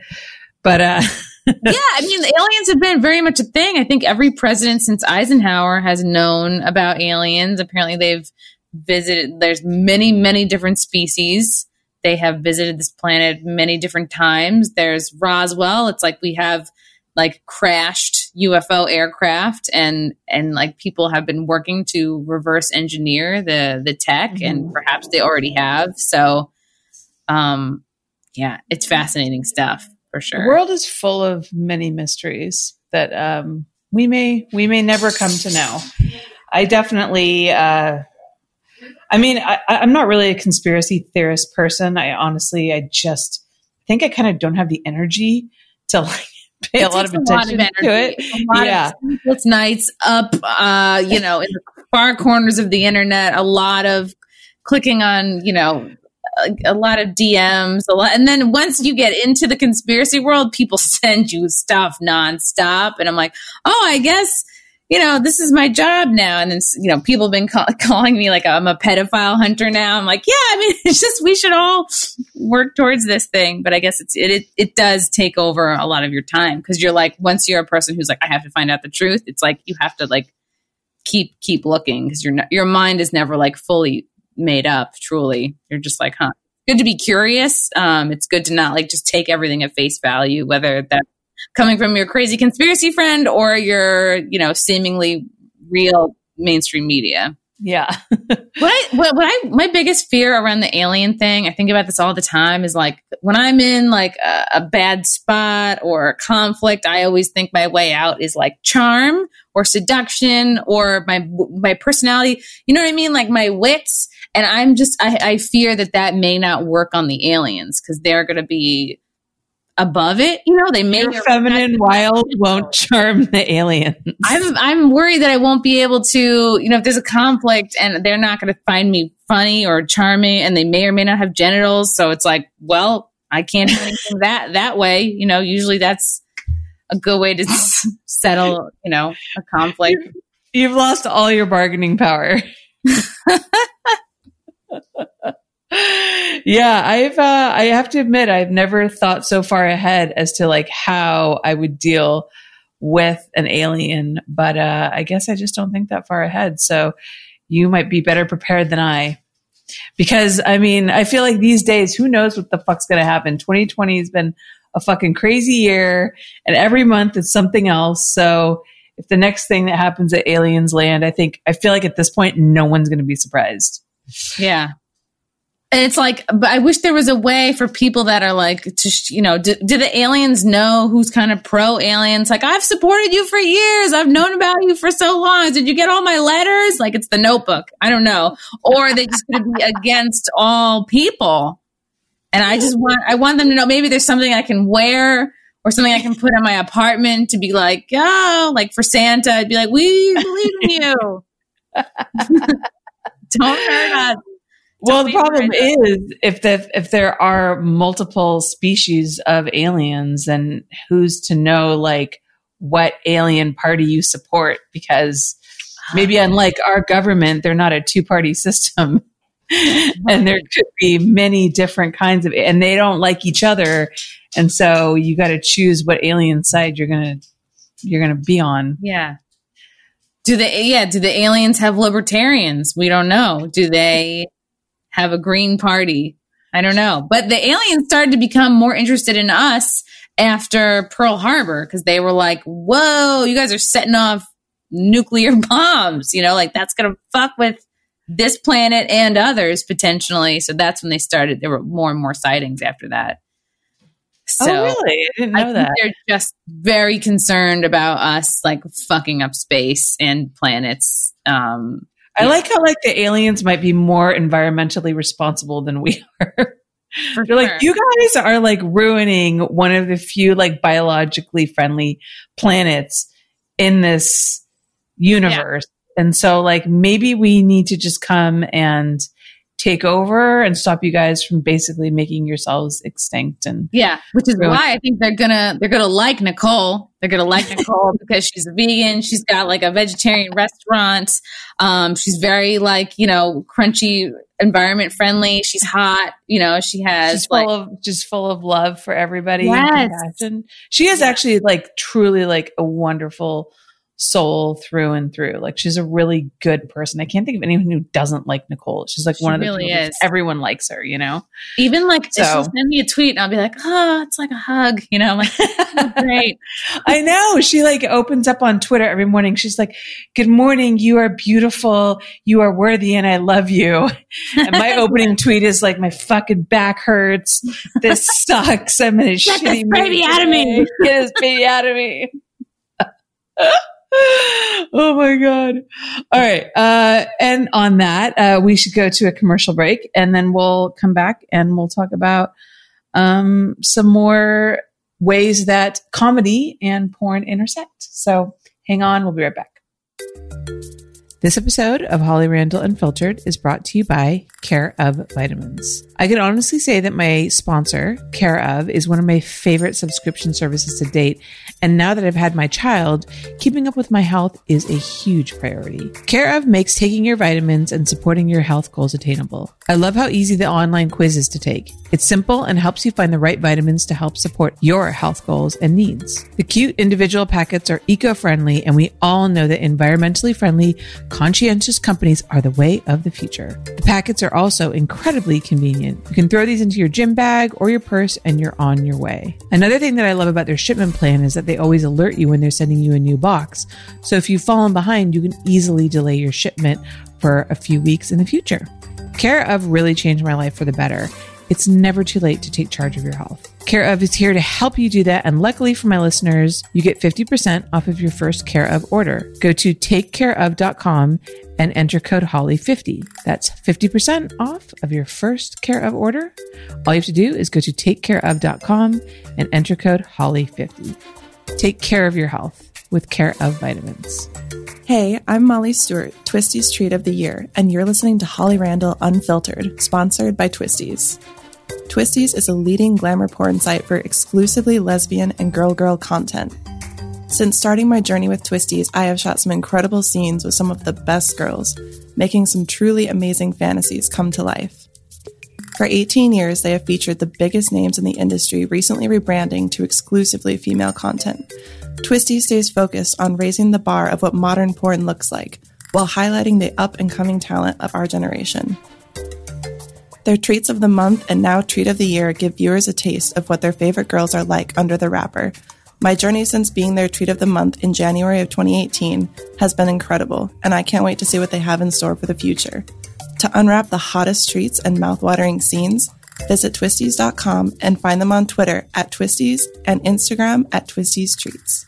Speaker 2: But uh, [laughs]
Speaker 3: yeah, I mean, aliens have been very much a thing. I think every president since Eisenhower has known about aliens. Apparently, they've visited, there's many, many different species. They have visited this planet many different times. There's Roswell. It's like we have like crashed UFO aircraft and and like people have been working to reverse engineer the the tech mm-hmm. and perhaps they already have. So um yeah, it's fascinating stuff for sure.
Speaker 2: The world is full of many mysteries that um, we may we may never come to know. I definitely. Uh, I mean, I, I'm not really a conspiracy theorist person. I honestly, I just think I kind of don't have the energy to like [laughs] pay it a lot of attention lot of to it.
Speaker 3: yeah, it's nights up, uh, you know, in the far corners of the internet. A lot of clicking on, you know, a, lot of DMs, a lot. And then once you get into the conspiracy world, people [laughs] send you stuff nonstop. And I'm like, oh, I guess you know, this is my job now. And then, you know, people have been call- [laughs] calling me like I'm a pedophile hunter now. I'm like, yeah, I mean, [laughs] it's just, we should all work towards this thing. But I guess it's, it, it, it does take over a lot of your time because you're like, once you're a person who's like, I have to find out the truth, it's like you have to like keep, keep looking because your, your mind is never like fully made up, truly. You're just like, huh. Good to be curious. Um, it's good to not like just take everything at face value, whether that's coming from your crazy conspiracy friend or your, you know, seemingly real mainstream media.
Speaker 2: Yeah. [laughs]
Speaker 3: what I what, what I my biggest fear around the alien thing, I think about this all the time, is like when I'm in like a, a bad spot or a conflict, I always think my way out is like charm or seduction or my my personality. You know what I mean? Like my wits. And I'm just I, I fear that that may not work on the aliens because they're going to be above it. You know, they may
Speaker 2: Your feminine wild [laughs] won't charm the aliens.
Speaker 3: I'm I'm worried that I won't be able to, you know, if there's a conflict and they're not going to find me funny or charming, and they may or may not have genitals. So it's like, well, I can't do anything that that way. You know, usually that's a good way to settle, you know, a conflict.
Speaker 2: You've lost all your bargaining power. [laughs] yeah, I've uh, I have to admit I've never thought so far ahead as to like how I would deal with an alien, but uh, I guess I just don't think that far ahead. So you might be better prepared than I. Because I mean, I feel like these days, who knows what the fuck's going to happen? 2020 has been a fucking crazy year, and every month it's something else. So if the next thing that happens at Aliens Land, I think I feel like at this point, no one's going to be surprised.
Speaker 3: Yeah, and it's like, but I wish there was a way for people that are like, to, you know, do, do the aliens know who's kind of pro aliens? Like, I've supported you for years. I've known about you for so long. Did you get all my letters? Like, it's the notebook. I don't know. Or they just going to be [laughs] against all people. And I just want, I want them to know maybe there's something I can wear or something I can put in my apartment to be like, oh, like for Santa, I'd be like, we believe in you. [laughs] [laughs] don't hurt us.
Speaker 2: Well, the problem is if the if there are multiple species of aliens, then who's to know like what alien party you support? Because maybe ah. unlike our government, they're not a two party system. [laughs] and there could be many different kinds of and they don't like each other. And so you got to choose what alien side you're going to you're going to be on.
Speaker 3: Yeah do they yeah do the aliens have libertarians we don't know do they have a green party. I don't know. But the aliens started to become more interested in us after Pearl Harbor because they were like, whoa, you guys are setting off nuclear [laughs] bombs. You know, like that's to fuck with this planet and others potentially. So that's when they started. There were more and more sightings after that.
Speaker 2: So oh, really? I didn't know I that.
Speaker 3: They're just very concerned about us like fucking up space and planets. Um,
Speaker 2: I like how like the aliens might be more environmentally responsible than we [laughs] are. For They're sure. like, you guys are like ruining one of the few like biologically friendly planets in this universe. Yeah. And so like maybe we need to just come and take over and stop you guys from basically making yourselves extinct and
Speaker 3: yeah which is why i think they're gonna they're gonna like nicole. They're gonna like nicole [laughs] because she's a vegan. She's got like a vegetarian restaurant. Um she's very like you know crunchy environment friendly she's hot you know she has
Speaker 2: she's like, full of just full of love for everybody yes. she is actually like truly like a wonderful soul through and through. Like she's a really good person. I can't think of anyone who doesn't like Nicole. She's like she one of the really people is. everyone likes her, you know?
Speaker 3: Even like so. she'll send me a tweet and I'll be like, oh, it's like a hug, you know? I'm like, oh, [laughs] great.
Speaker 2: I know. She like opens up on Twitter every morning. She's like, Good morning, you are beautiful, you are worthy, and I love you. And my [laughs] opening tweet is like, My fucking back hurts. This [laughs] sucks. I'm in a Get shitty
Speaker 3: this baby out of me.
Speaker 2: Get this baby out of me. [laughs] oh my god. All right uh, and on that uh, we should go to a commercial break and then we'll come back and we'll talk about um, some more ways that comedy and porn intersect. So hang on we'll be right back This episode of Holly Randall Unfiltered is brought to you by Care of Vitamins. I can honestly say that my sponsor, Care of, is one of my favorite subscription services to date. And now that I've had my child, keeping up with my health is a huge priority. Care of makes taking your vitamins and supporting your health goals attainable. I love how easy the online quiz is to take. It's simple and helps you find the right vitamins to help support your health goals and needs. The cute individual packets are eco friendly, and we all know that environmentally friendly, conscientious companies are the way of the future. The packets are also incredibly convenient. You can throw these into your gym bag or your purse, and you're on your way. Another thing that I love about their shipment plan is that they always alert you when they're sending you a new box. So if you've fallen behind, you can easily delay your shipment for a few weeks in the future. Care of really changed my life for the better. It's never too late to take charge of your health. Care of is here to help you do that. And luckily for my listeners, you get 50% off of your first Care of order. Go to takecareof.com and enter code HOLLY50. That's 50% off of your first Care of order. All you have to do is go to takecareof.com and enter code HOLLY50. Take care of your health with Care of Vitamins.
Speaker 4: Hey, I'm Molly Stewart, Twistys Treat of the Year, and you're listening to Holly Randall Unfiltered, sponsored by Twistys. Twistys is a leading glamour porn site for exclusively lesbian and girl girl content. Since starting my journey with Twistys, I have shot some incredible scenes with some of the best girls, making some truly amazing fantasies come to life. For 18 years, they have featured the biggest names in the industry, recently rebranding to exclusively female content. Twisty stays focused on raising the bar of what modern porn looks like, while highlighting the up and coming talent of our generation. Their treats of the month and now treat of the year give viewers a taste of what their favorite girls are like under the wrapper. My journey since being their treat of the month in January of 2018 has been incredible, and I can't wait to see what they have in store for the future. To unwrap the hottest treats and mouthwatering scenes, visit twistys.com and find them on Twitter at twistys and Instagram at twistys treats.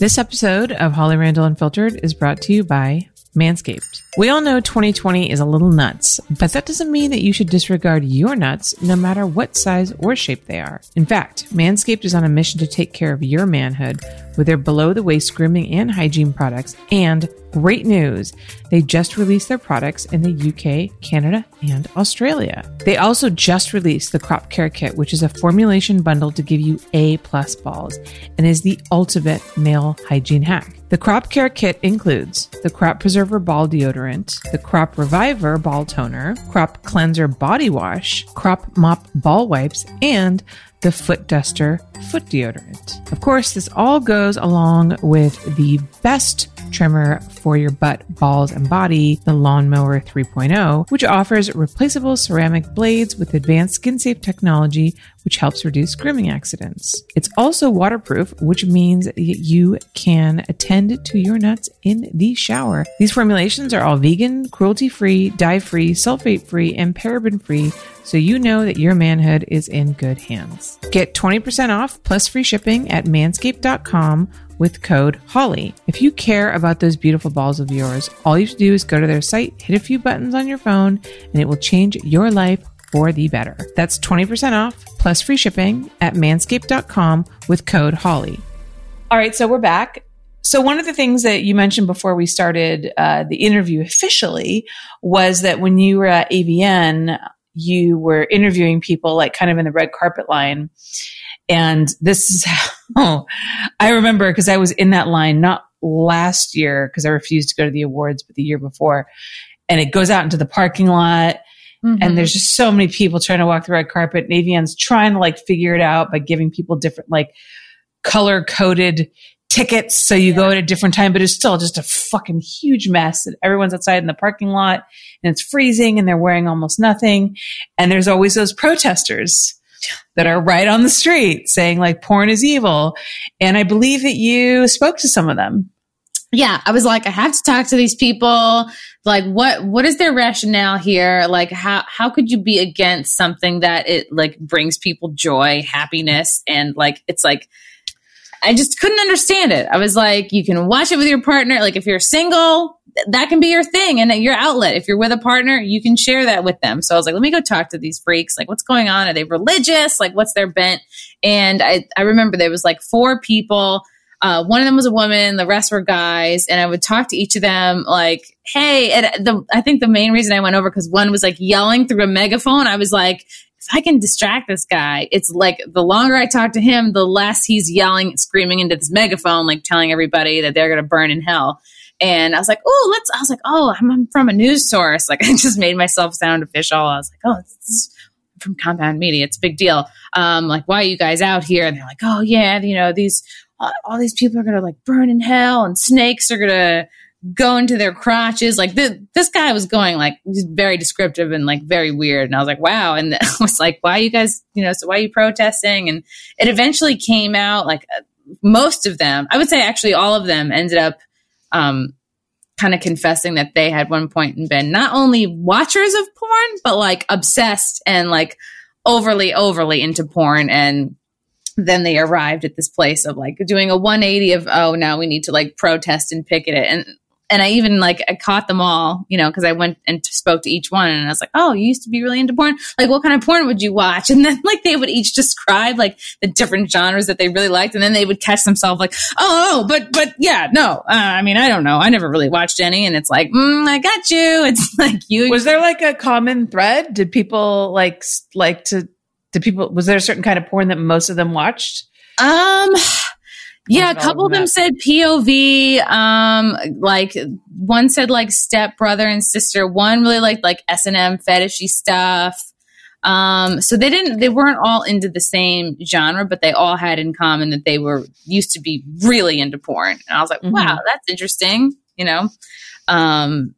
Speaker 2: This episode of Holly Randall Unfiltered is brought to you by Manscaped. We all know 2020 is a little nuts, but that doesn't mean that you should disregard your nuts no matter what size or shape they are. In fact, Manscaped is on a mission to take care of your manhood with their below the waist grooming and hygiene products. And great news, they just released their products in the UK, Canada, and Australia. They also just released the Crop Care Kit, which is a formulation bundle to give you A plus balls and is the ultimate male hygiene hack. The Crop Care Kit includes the Crop Preserver Ball Deodorant, the Crop Reviver Ball Toner, Crop Cleanser Body Wash, Crop Mop Ball Wipes, and the Foot Duster Foot Deodorant. Of course, this all goes along with the best trimmer for your butt, balls, and body, the Lawnmower 3.0, which offers replaceable ceramic blades with advanced skin safe technology, which helps reduce grooming accidents. It's also waterproof, which means you can attend to your nuts in the shower. These formulations are all vegan, cruelty free, dye free, sulfate free, and paraben free so you know that your manhood is in good hands. Get 20% off plus free shipping at manscaped.com with code HOLLY. If you care about those beautiful balls of yours, all you have to do is go to their site, hit a few buttons on your phone, and it will change your life for the better. That's 20% off plus free shipping at manscaped.com with code HOLLY. All right, so we're back. So one of the things that you mentioned before we started uh, the interview officially was that when you were at AVN, you were interviewing people like kind of in the red carpet line. And this is how [laughs] I remember because I was in that line not last year because I refused to go to the awards, but the year before. And it goes out into the parking lot. Mm-hmm. And there's just so many people trying to walk the red carpet. And AVN's trying to like figure it out by giving people different like color coded tickets. So you yeah. go at a different time, but it's still just a fucking huge mess. And everyone's outside in the parking lot and it's freezing and they're wearing almost nothing. And there's always those protesters that are right on the street saying like porn is evil. And I believe that you spoke to some of them.
Speaker 3: Yeah, I was like, I have to talk to these people. Like, what what is their rationale here? Like, how how could you be against something that it like brings people joy, happiness, and like it's like I just couldn't understand it. I was like, you can watch it with your partner. Like, if you're single, that can be your thing and your outlet. If you're with a partner, you can share that with them. So I was like, let me go talk to these freaks. Like, what's going on? Are they religious? Like, what's their bent? And I, I remember there was like four people. uh, one of them was a woman, the rest were guys, and I would talk to each of them like, "Hey," and the I think the main reason I went over because one was like yelling through a megaphone. I was like, I can distract this guy, it's like the longer I talk to him, the less he's yelling, screaming into this megaphone, like telling everybody that they're going to burn in hell. And I was like, oh, let's, I was like, oh, I'm, I'm, from a news source. [laughs] Like, I just made myself sound official. I was like, oh, it's from Compound Media. It's a big deal. Um, like, why are you guys out here? And they're like, oh, yeah, you know, these, uh, all these people are going to like burn in hell and snakes are going to go into their crotches. Like, th- this guy was going like, very descriptive and like very weird. And I was like, wow. And [laughs] I was like, why you guys, you know, so why are you protesting? And it eventually came out like, uh, most of them, I would say actually all of them ended up um, kind of confessing that they had one point been not only watchers of porn, but like obsessed and like overly, overly into porn. And then they arrived at this place of like doing a 180 of, oh, now we need to like protest and picket it. And and I even like I caught them all, you know, because I went and spoke to each one, and I was like, "Oh, you used to be really into porn. Like, what kind of porn would you watch?" [laughs] And then like they would each describe like the different genres that they really liked, and then they would catch themselves like, "Oh, oh but but yeah, no, uh, I mean, I don't know. I never really watched any." And it's like, mm, "I got you." [laughs] It's like you.
Speaker 2: Was there like a common thread? Did people like like to? Did people? Was there a certain kind of porn that most of them watched?
Speaker 3: Um yeah, a couple of them said POV. Um, like one said like step brother and sister. One really liked like S and M fetishy stuff. Um, so they didn't. They weren't all into the same genre, but they all had in common that they were used to be really into porn. And I was like, mm-hmm. wow, that's interesting. You know, um,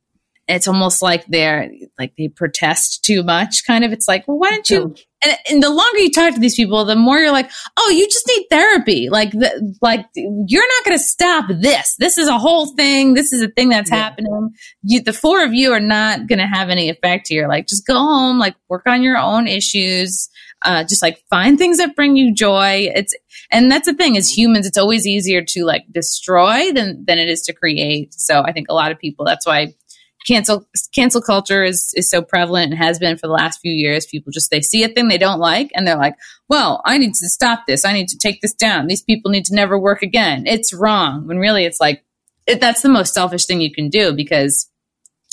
Speaker 3: it's almost like they're like they protest too much. Kind of. It's like, well, why don't you? and, and, the longer you talk to these people, the more you're like, oh, you just need therapy. Like, the, like you're not going to stop this. This is a whole thing. This is a thing that's yeah. happening. You, the four of you are not going to have any effect here. Like, just go home, like work on your own issues. Uh, just like find things that bring you joy. It's, and that's the thing as humans, it's always easier to like destroy than, than it is to create. So I think a lot of people, that's why cancel cancel culture is is so prevalent and has been for the last few years. People just they see a thing they don't like and they're like, "Well, I need to stop this. I need to take this down. These people need to never work again. It's wrong." When really it's like it, that's the most selfish thing you can do because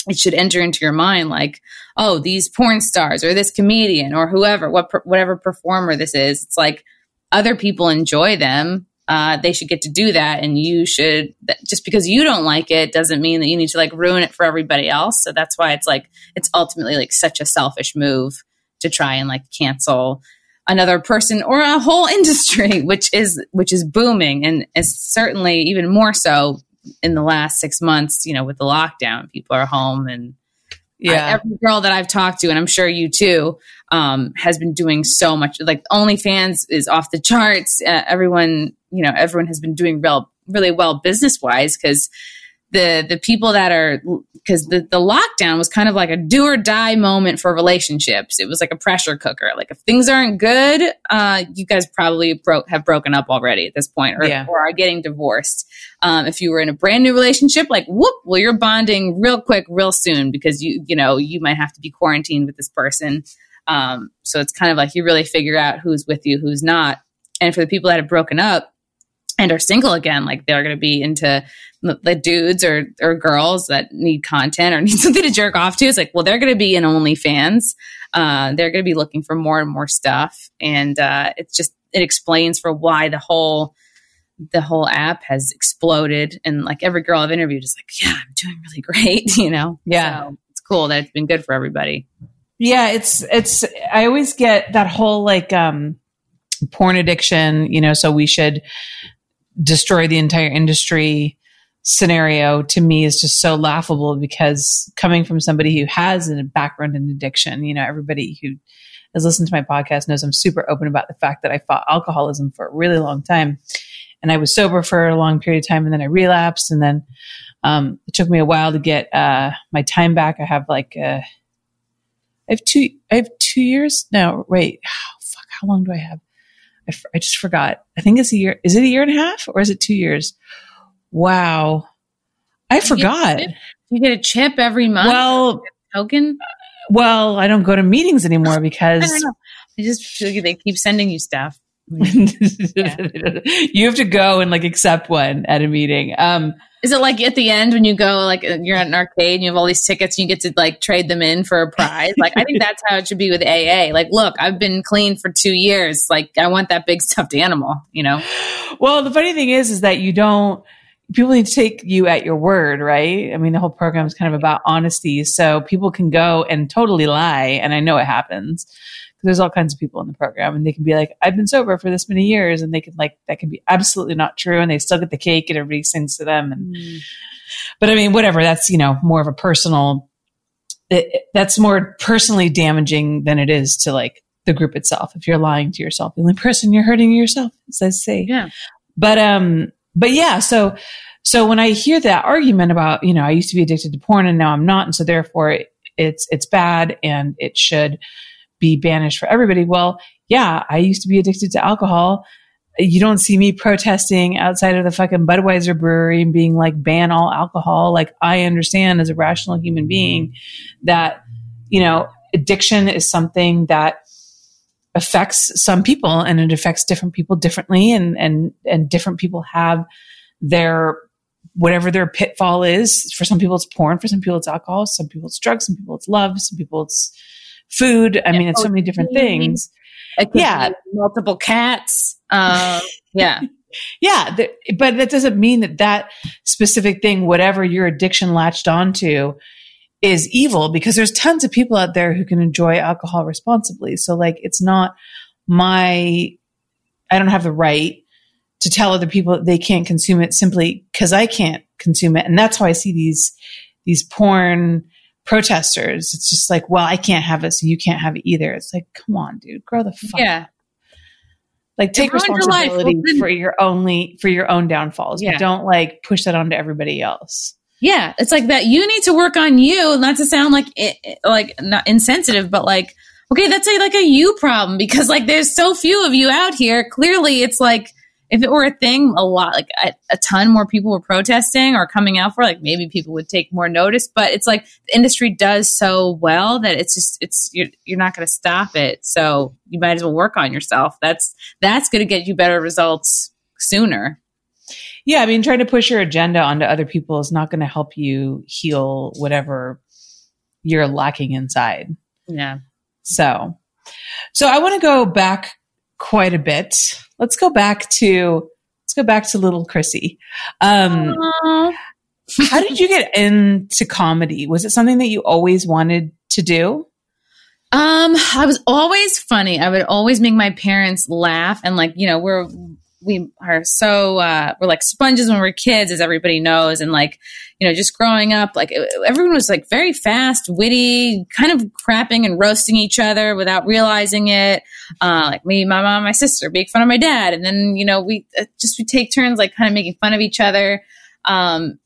Speaker 3: it should enter into your mind like, "Oh, these porn stars or this comedian or whoever, what whatever performer this is." It's like other people enjoy them uh, they should get to do that. And you should, just because you don't like it doesn't mean that you need to like ruin it for everybody else. So that's why it's like, it's ultimately like such a selfish move to try and like cancel another person or a whole [laughs] industry, which is, which is booming and is certainly even more so in the last six months, you know, with the lockdown, people are home and yeah. I, every girl that I've talked to, and I'm sure you too, um, has been doing so much. Like OnlyFans is off the charts. Uh, everyone you know everyone has been doing real really well business wise because the the people that are because the, the lockdown was kind of like a do or die moment for relationships. It was like a pressure cooker. Like if things aren't good uh, you guys probably broke have broken up already at this point or, yeah. or are getting divorced. Um, if you were in a brand new relationship like whoop well you're bonding real quick real soon because you you know you might have to be quarantined with this person. Um, so it's kind of like you really figure out who's with you who's not. And for the people that have broken up and are single again, like they're going to be into the dudes or or girls that need content or [laughs] need something to jerk off to. It's like, well, they're going to be in OnlyFans. Uh, they're going to be looking for more and more stuff, and uh, it's just it explains for why the whole the whole app has exploded. And like every girl I've interviewed is like, yeah, I'm doing really [laughs] great. You know,
Speaker 2: yeah,
Speaker 3: so it's cool that it's been good for everybody.
Speaker 2: Yeah, it's it's. I always get that whole like um porn addiction. You know, so we should destroy the entire industry scenario to me is just so laughable because coming from somebody who has a background in addiction, you know, everybody who has listened to my podcast knows I'm super open about the fact that I fought alcoholism for a really long time. And I was sober for a long period of time and then I relapsed and then um, it took me a while to get uh, my time back. I have like uh, I have two I have two years now. Wait, oh, [sighs] fuck, how long do I have? I, f- I just forgot. I think it's a year. Is it a year and a half or is it two years? Wow. I forgot.
Speaker 3: You get a chip every month.
Speaker 2: Well,
Speaker 3: token.
Speaker 2: Well, I don't go to meetings anymore because
Speaker 3: I, I just they keep sending you stuff. [laughs]
Speaker 2: you have to go and like accept one at a meeting. Um,
Speaker 3: is it like at the end when you go, like uh, you're at an arcade and you have all these tickets and you get to like trade them in for a prize? Like, I think that's how it should be with AA. Like, look, I've been clean for two years. Like, I want that big [laughs] stuffed animal, you know?
Speaker 2: Well, the funny thing is, is that you don't, people need to take you at your word, right? I mean, the whole program is kind of about honesty. So people can go and totally lie. And I know it happens there's all kinds of people in the program and they can be like, I've been sober for this many years. And they can like, that can be absolutely not true. And they still get the cake and everybody sings to them. And, mm. but I mean, whatever, that's, you know, more of a personal, it, that's more personally damaging than it is to like the group itself. If you're lying to yourself, the only person you're hurting yourself, as I say.
Speaker 3: Yeah.
Speaker 2: But, um, but yeah, so, so when I hear that argument about, you know, I used to be addicted to porn and now I'm not. And so therefore it, it's, it's bad and it should, be banished for everybody. Well, yeah, I used to be addicted to alcohol. You don't see me protesting outside of the fucking Budweiser brewery and being like, ban all alcohol. Like, I understand as a rational human mm-hmm. being that, you know, addiction is something that affects some people and it affects different people differently and, and, and different people have their whatever their pitfall is. For some people, it's porn. For some people, it's alcohol. Some people, it's drugs. Some people, it's love. Some people, it's food. I mean, it's so many different things.
Speaker 3: Yeah. Multiple cats. Um, yeah. [laughs]
Speaker 2: yeah. The, but that doesn't mean that that specific thing, whatever your addiction latched onto, is evil because there's tons of people out there who can enjoy alcohol responsibly. So, like, it's not my, I don't have the right to tell other people they can't consume it simply because I can't consume it. And that's how I see these, these porn protesters. It's just like, well, I can't have it, so you can't have it either. It's like, come on, dude, grow the fuck.
Speaker 3: Yeah.
Speaker 2: Like take responsibility your for your only for your own downfalls. Yeah. But don't like push that onto everybody else.
Speaker 3: Yeah, it's like that. You need to work on you. Not to sound like like not insensitive, but like okay, that's a, like a you problem because like there's so few of you out here. Clearly, it's like if it were a thing, a lot, like a, a, ton more people were protesting or coming out for, like maybe people would take more notice. But it's like the industry does so well that it's just it's you're you're not going to stop it. So you might as well work on yourself. That's that's going to get you better results sooner.
Speaker 2: Yeah, I mean, trying to push your agenda onto other people is not going to help you heal whatever you're lacking inside.
Speaker 3: Yeah.
Speaker 2: So, so I want to go back quite a bit let's go back to let's go back to little Chrissie. Um, how did you get into comedy? Was it something that you always wanted to do?
Speaker 3: Um, I was always funny. I would always make my parents laugh, and like you know, we're we are so uh, we're like sponges when we're kids, as everybody knows, and like you know, just growing up, like everyone was like very fast, witty, kind of crapping and roasting each other without realizing it. Uh, like me, my mom, my sister, make fun of my dad, and then you know, we uh, just we take turns like kind of making fun of each other. Um,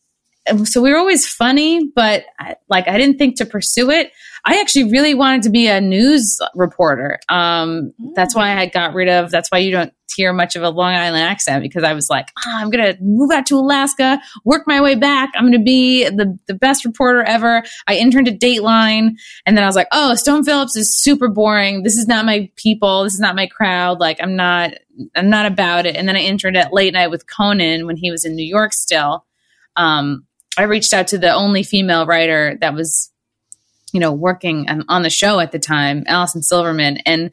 Speaker 3: so we were always funny, but I, like I didn't think to pursue it. I actually really wanted to be a news reporter. Um, mm. That's why I got rid of. That's why you don't hear much of a Long Island accent because I was like, oh, I'm gonna move out to Alaska, work my way back. I'm gonna be the the best reporter ever. I interned at Dateline, and then I was like, oh, Stone Phillips is super boring. This is not my people. This is not my crowd. Like I'm not. I'm not about it. And then I interned at Late Night with Conan when he was in New York still. Um, I reached out to the only female writer that was, you know, working on the show at the time, Allison Silverman, and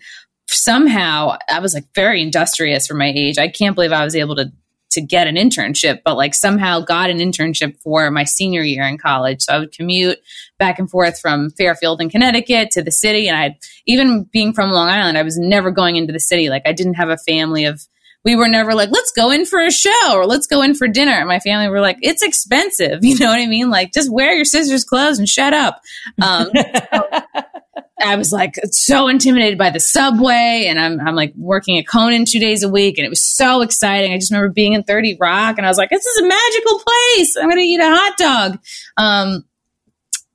Speaker 3: somehow I was like very industrious for my age. I can't believe I was able to to get an internship, but like somehow got an internship for my senior year in college. So I would commute back and forth from Fairfield in Connecticut to the city. And I, even being from Long Island, I was never going into the city. Like I didn't have a family of we were never like, let's go in for a show or let's go in for dinner. And my family were like, it's expensive. [laughs] You know what I mean? Like, just wear your sister's clothes and shut up. Um, so I was like so intimidated by the subway and I'm, I'm like working at Conan two days a week and it was so exciting. I just remember being in 30 Rock and I was like, this is a magical place. I'm to eat a hot dog. Um,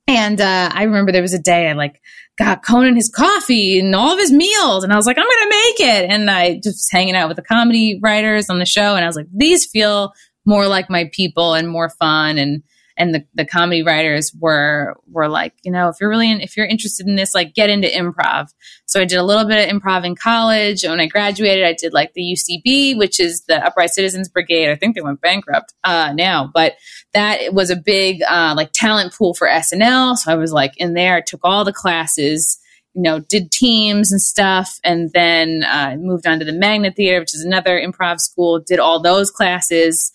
Speaker 3: and, uh, I remember there was a day I like, got Conan his coffee and all of his meals. And I was like, I'm going to make it. And I just hanging out with the comedy writers on the show. And I was like, these feel more like my people and more fun. And, and the, the comedy writers were were like, you know, if you're really in, if you're interested in this, like get into improv. So I did a little bit of improv in college. When I graduated, I did like the UCB, which is the Upright Citizens Brigade. I think they went bankrupt uh, now, but that was a big uh, like talent pool for SNL. So I was like in there, I took all the classes you know, did teams and stuff, and then uh, moved on to the Magnet Theater, which is another improv school. Did all those classes,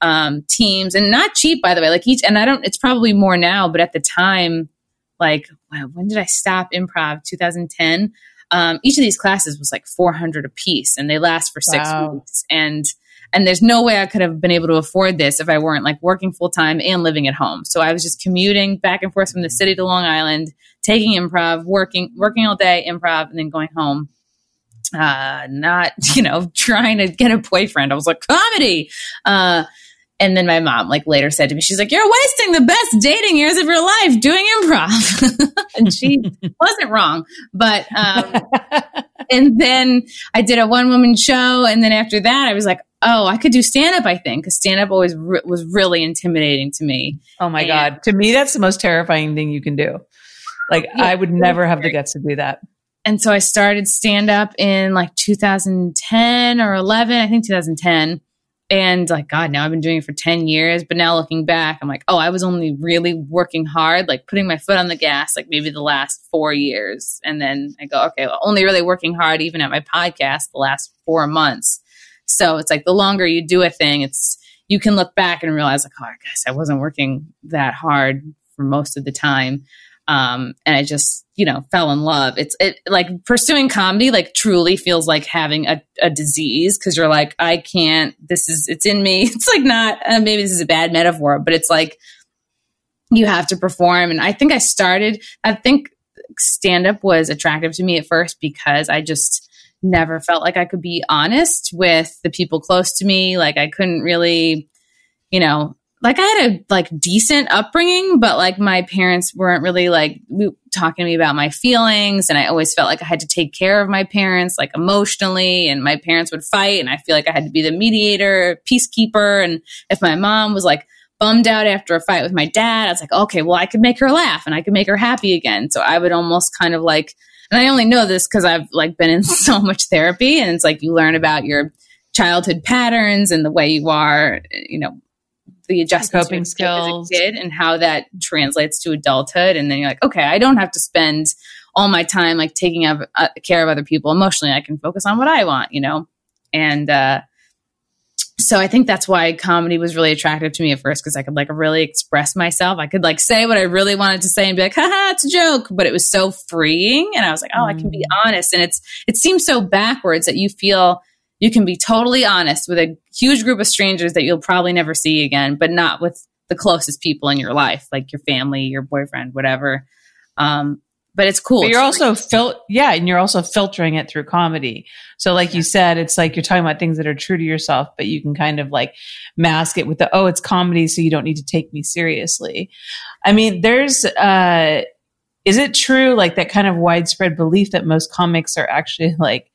Speaker 3: um, teams, and not cheap, by the way. Like each, and I don't. It's probably more now, but at the time, like when did I stop improv? 2010. Um, each of these classes was like 400 a piece, and they last for six wow. weeks. And and there's no way I could have been able to afford this if I weren't like working full time and living at home. So I was just commuting back and forth from the city to Long Island, taking improv, working, working all day improv and then going home. Uh, not, [laughs] you know, trying to get a boyfriend. I was like, comedy. Uh, and then my mom like later said to me, she's like, "You're wasting the best dating years of your life doing improv," [laughs] and she [laughs] wasn't wrong. But um, [laughs] and then I did a one woman show, and then after that, I was like, "Oh, I could do stand up." I think because stand up always re- was really intimidating to me.
Speaker 2: Oh my and, god, to me, that's the most terrifying thing you can do. Like yeah, I would never have the guts to do that.
Speaker 3: And so I started stand up in like 2010 or 11, I think 2010 and like, God, now I've been doing it for 10 years. But now looking back, I'm like, oh, I was only really working hard, like putting my foot on the gas, like maybe the last four years. And then I go, okay, well, only really working hard, even at my podcast, the last four months. So it's like the longer you do a thing, it's, you can look back and realize, like, oh, I guess I wasn't working that hard for most of the time. Um, and I just, you know, fell in love. It's it like pursuing comedy, like truly feels like having a, a disease because you're like, I can't, this is, it's in me. [laughs] It's like not, uh, maybe this is a bad metaphor, but it's like you have to perform. And I think I started, I think stand up was attractive to me at first because I just, never felt like I could be honest with the people close to me. Like I couldn't really, you know, like I had a like decent upbringing, but like my parents weren't really like talking to me about my feelings. And I always felt like I had to take care of my parents, like emotionally. And my parents would fight. And I feel like I had to be the mediator, peacekeeper. And if my mom was like bummed out after a fight with my dad, I was like, okay, well, I could make her laugh and I could make her happy again. So I would almost kind of like, and I only know this because I've like been in [laughs] so much therapy. And it's like you learn about your childhood patterns and the way you are, you know, the adjustment
Speaker 2: coping skills
Speaker 3: as a kid and how that translates to adulthood. And then you're like, okay, I don't have to spend all my time like taking of, uh, care of other people emotionally. I can focus on what I want, you know? And, uh, so I think that's why comedy was really attractive to me at first because I could like really express myself. I could like say what I really wanted to say and be like, haha, it's a joke. But it was so freeing. And I was like, oh, mm. I can be mm. honest. And it's, it seems so backwards that you feel you can be totally honest with a huge group of strangers that you'll probably never see again, but not with the closest people in your life, like your family, your boyfriend, whatever. Um, but it's cool.
Speaker 2: But you're also fil- yeah, and you're also filtering it through comedy. So like yeah. you said, it's like you're talking about things that are true to yourself, but you can kind of like mask it with the oh, it's comedy, so you don't need to take me seriously. I mean, there's uh is it true like that kind of widespread belief that most comics are actually like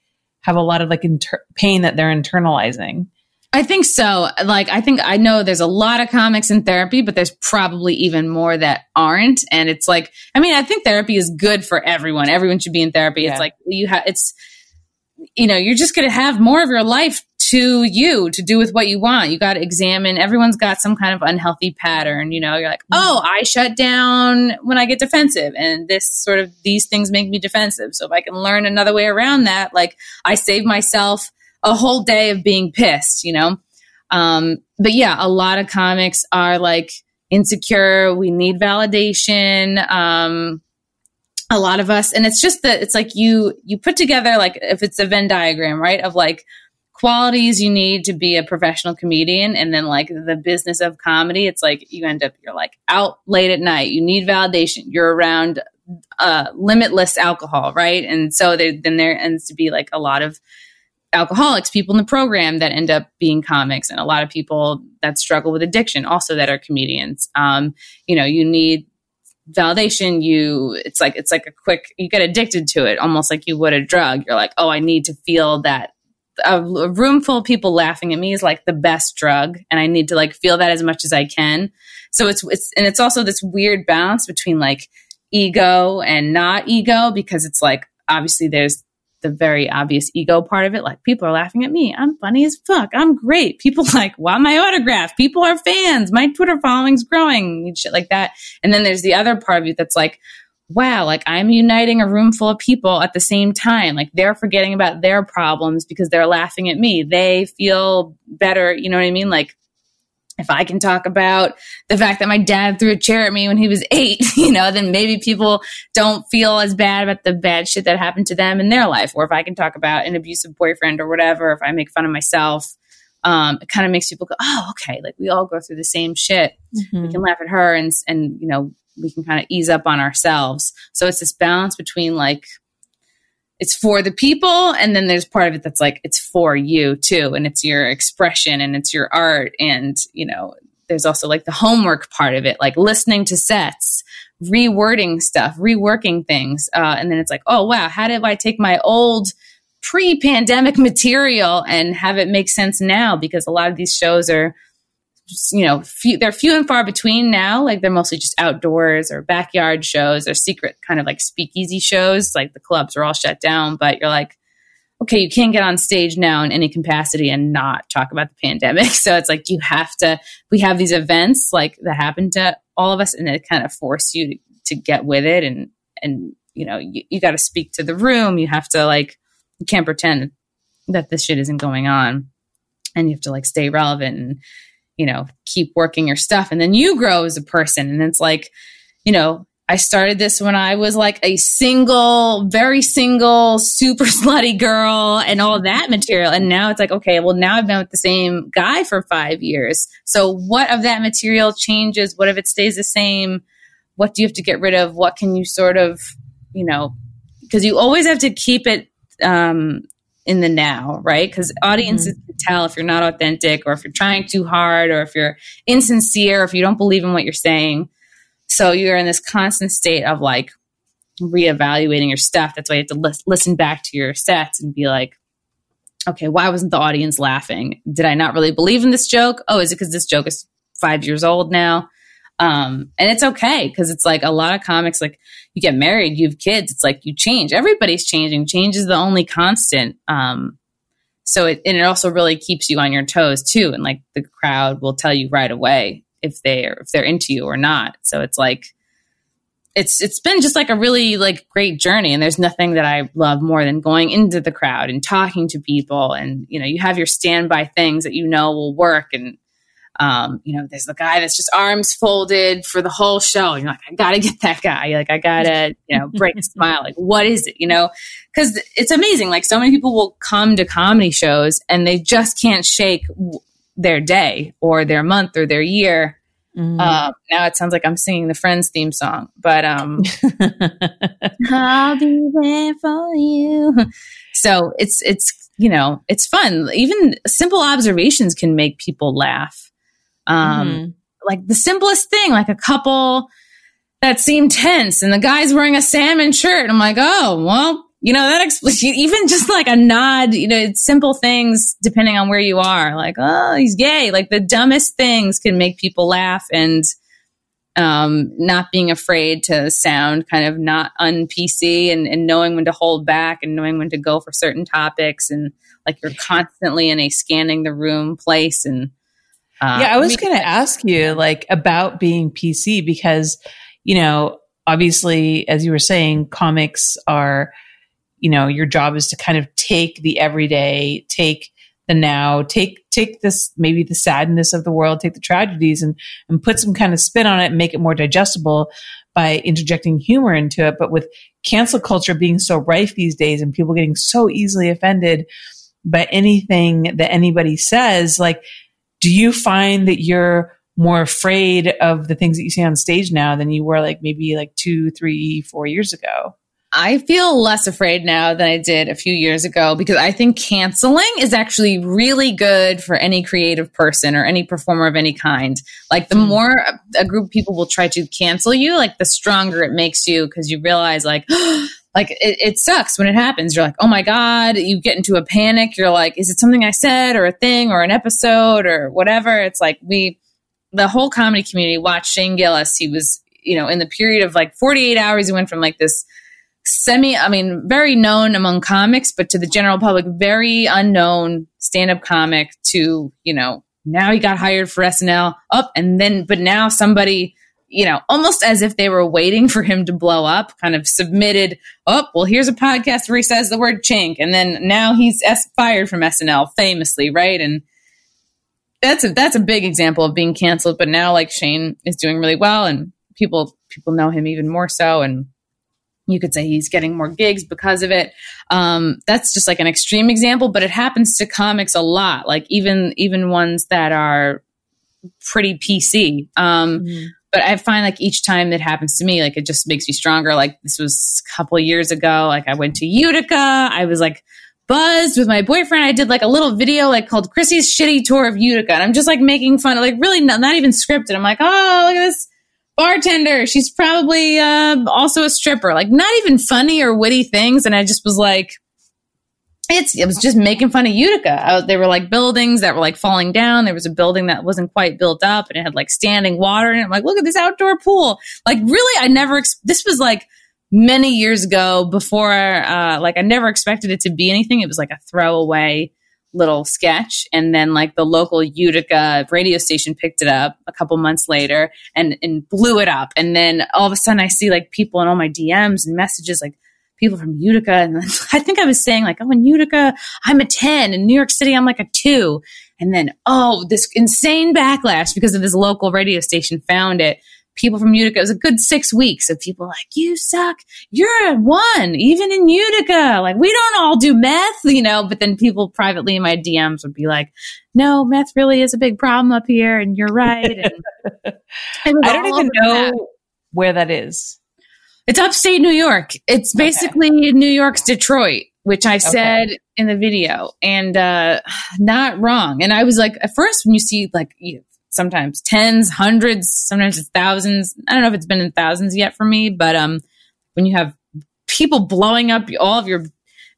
Speaker 2: have a lot of like inter- pain that they're internalizing.
Speaker 3: I think so. Like, I think I know there's a lot of comics in therapy, but there's probably even more that aren't. And it's like, I mean, I think therapy is good for everyone. Everyone should be in therapy. Yeah. It's like you have, it's, you know, you're just going to have more of your life to you to do with what you want. You got to examine. Everyone's got some kind of unhealthy pattern. You know, you're like, mm-hmm. oh, I shut down when I get defensive, and this sort of these things make me defensive. So if I can learn another way around that, like I save myself a whole day of being pissed. You know, um, but yeah, a lot of comics are like insecure. We need validation. Um, a lot of us, and it's just that it's like you you put together like if it's a Venn diagram, right? Of like qualities you need to be a professional comedian and then like the business of comedy it's like you end up you're like out late at night you need validation you're around uh, limitless alcohol right? And so then there ends to be like a lot of alcoholics people in the program that end up being comics and a lot of people that struggle with addiction also that are comedians. Um, you know you need validation you it's like it's like a quick you get addicted to it almost like you would a drug. You're like oh i need to feel that a, room full of people laughing at me is like the best drug, and I need to like feel that as much as I can. So it's it's and it's also this weird balance between like ego and not ego because it's like obviously there's the very obvious ego part of it. Like people are laughing at me. I'm funny as fuck. I'm great. People [laughs] like want my autograph. People are fans. My Twitter following's growing and shit like that. And then there's the other part of you that's like, wow, like I'm uniting a room full of people at the same time. Like they're forgetting about their problems because they're laughing at me. They feel better. You know what I mean? Like if I can talk about the fact that my dad threw a chair at me when he was eight, [laughs] you know, then maybe people don't feel as bad about the bad shit that happened to them in their life. Or if I can talk about an abusive boyfriend or whatever, if I make fun of myself, um, it kind of makes people go, oh, okay, like we all go through the same shit. Mm-hmm. We can laugh at her and, and, you know, we can kind of ease up on ourselves. So it's this balance between like, it's for the people and then there's part of it that's like it's for you too and it's your expression and it's your art and you know there's also like the homework part of it like listening to sets rewording stuff reworking things uh, and then it's like oh wow how did i take my old pre-pandemic [laughs] material and have it make sense now because a lot of these shows are you know, few, they're few and far between now. Like they're mostly just outdoors or backyard shows or secret kind of like speakeasy shows. Like the clubs are all shut down, but you're like, okay, you can't get on stage now in any capacity and not talk about the pandemic. [laughs] So it's like you have to, we have these events like that happen to all of us and it kind of force you to, to get with it. And, and, you know, you, you got to speak to the room. You have to like, you can't pretend that this shit isn't going on and you have to like stay relevant and, you know, keep working your stuff. And then you grow as a person. And it's like, you know, I started this when I was like a single, very single, super [laughs] slutty girl and all that material. And now it's like, okay, well, now I've been with the same guy for five years. So what of that material changes? What if it stays the same? What do you have to get rid of? What can you sort of, you know, because you always have to keep it um, in the now, right? Because audiences mm-hmm. can tell if you're not authentic or if you're trying too hard or if you're insincere, if you don't believe in what you're saying. So you're in this constant state of like reevaluating your stuff. That's why you have to li- listen back to your sets and be like, okay, why wasn't the audience laughing? Did I not really believe in this joke? Oh, is it because this joke is five years old now? Um, and it's okay because it's like a lot of comics, like you get married, you have kids, it's like you change. Everybody's changing. Change is the only constant. Um, so it, and it also really keeps you on your toes too. And like the crowd will tell you right away if they're, if they're into you or not. So it's like, it's, it's been just like a really like great journey. And there's nothing that I love more than going into the crowd and talking to people. And, you know, you have your standby things that you know will work and, um, you know, there's the guy that's just arms folded for the whole show. And you're like, I gotta get that guy. Like, I gotta, you know, break a smile. Like, what is it? You know, because it's amazing. Like, so many people will come to comedy shows and they just can't shake their day or their month or their year. Mm. Uh, now it sounds like I'm singing the Friends theme song, but um, [laughs] I'll be there for you. So it's it's you know it's fun. Even simple observations can make people laugh. Um, mm-hmm. Like the simplest thing, like a couple that seemed tense and the guy's wearing a salmon shirt. I'm like, oh, well, you know, that explains [laughs] even just like a nod, you know, it's simple things depending on where you are. Like, oh, he's gay. Like the dumbest things can make people laugh and, um, not being afraid to sound kind of not un PC and, and knowing when to hold back and knowing when to go for certain topics and like you're constantly in a scanning the room place and
Speaker 2: uh, yeah, I was going to ask you like about being PC because, you know, obviously, as you were saying, comics are, you know, your job is to kind of take the everyday, take the now, take take this maybe the sadness of the world, take the tragedies, and and put some kind of spin on it and make it more digestible by interjecting humor into it. But with cancel culture being so rife these days and people getting so easily offended by anything that anybody says, like do you find that you're more afraid of the things that you see on stage now than you were like maybe like two, three, four years ago?
Speaker 3: I feel less afraid now than I did a few years ago because I think canceling is actually really good for any creative person or any performer of any kind. Like the hmm. more a group of people will try to cancel you, like the stronger it makes you because you realize like, [gasps] like it, it sucks when it happens. You're like, oh my God, you get into a panic. You're like, is it something I said or a thing or an episode or whatever? It's like we, the whole comedy community watched Shane Gillis. He was, you know, in the period of like 48 hours, he went from like this semi, I mean, very known among comics, but to the general public, very unknown stand up comic to, you know, now he got hired for SNL up and then, but now somebody, you know, almost as if they were waiting for him to blow up, kind of submitted, oh, well, here's a podcast where he says the word chink. And then now he's S- fired from SNL famously, right? And that's a, that's a big example of being canceled. But now like Shane is doing really well and people, people know him even more so. And you could say he's getting more gigs because of it. Um, that's just like an extreme example, but it happens to comics a lot. Like even even ones that are pretty PC. Um, mm-hmm. But I find like each time that happens to me, like it just makes me stronger. Like this was a couple years ago. Like I went to Utica. I was like buzzed with my boyfriend. I did like a little video like called Chrissie's shitty tour of Utica, and I'm just like making fun of like really not, not even scripted. I'm like, oh look at this bartender. She's probably uh, also a stripper. Like not even funny or witty things. And I just was like, it's it was just making fun of Utica. I, they were like buildings that were like falling down. There was a building that wasn't quite built up, and it had like standing water. And I'm like, look at this outdoor pool. Like really, I never. Ex- this was like many years ago before. Uh, like I never expected it to be anything. It was like a throwaway little sketch and then like the local Utica radio station picked it up a couple months later and and blew it up and then all of a sudden I see like people in all my DMs and messages like people from Utica and [laughs] I think I was saying like oh in Utica I'm a 10 in New York City I'm like a 2 and then oh this insane backlash because of this local radio station found it people from Utica. It was a good six weeks of people like, you suck. You're a one, even in Utica. Like, we don't all do meth, you know, but then people privately in my DMs would be like, no, meth really is a big problem up here. And you're right.
Speaker 2: And [laughs] I don't even know that. where that is.
Speaker 3: It's upstate New York. It's basically okay. New York's Detroit, which I said okay. in the video and, uh, not wrong. And I was like, at first when you see like, you sometimes tens, hundreds, sometimes it's thousands. I don't know if it's been in thousands yet for me, but um, when you have people blowing up all of your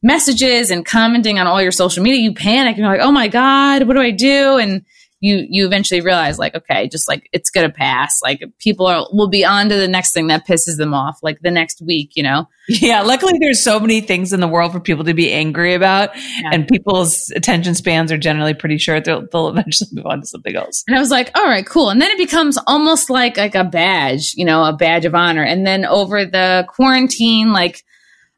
Speaker 3: messages and commenting on all your social media, you panic and you're like, oh my God, what do I do? And you you eventually realize like okay just like it's gonna pass. Like people are will be on to the next thing that pisses them off like the next week you know?
Speaker 2: Yeah luckily there's so many things in the world for people to be angry about yeah. and people's attention spans are generally pretty short. They'll, they'll [laughs] eventually move on to something else.
Speaker 3: And i was like all right cool. And then it becomes almost like like a badge you know a badge of honor. And then over the quarantine like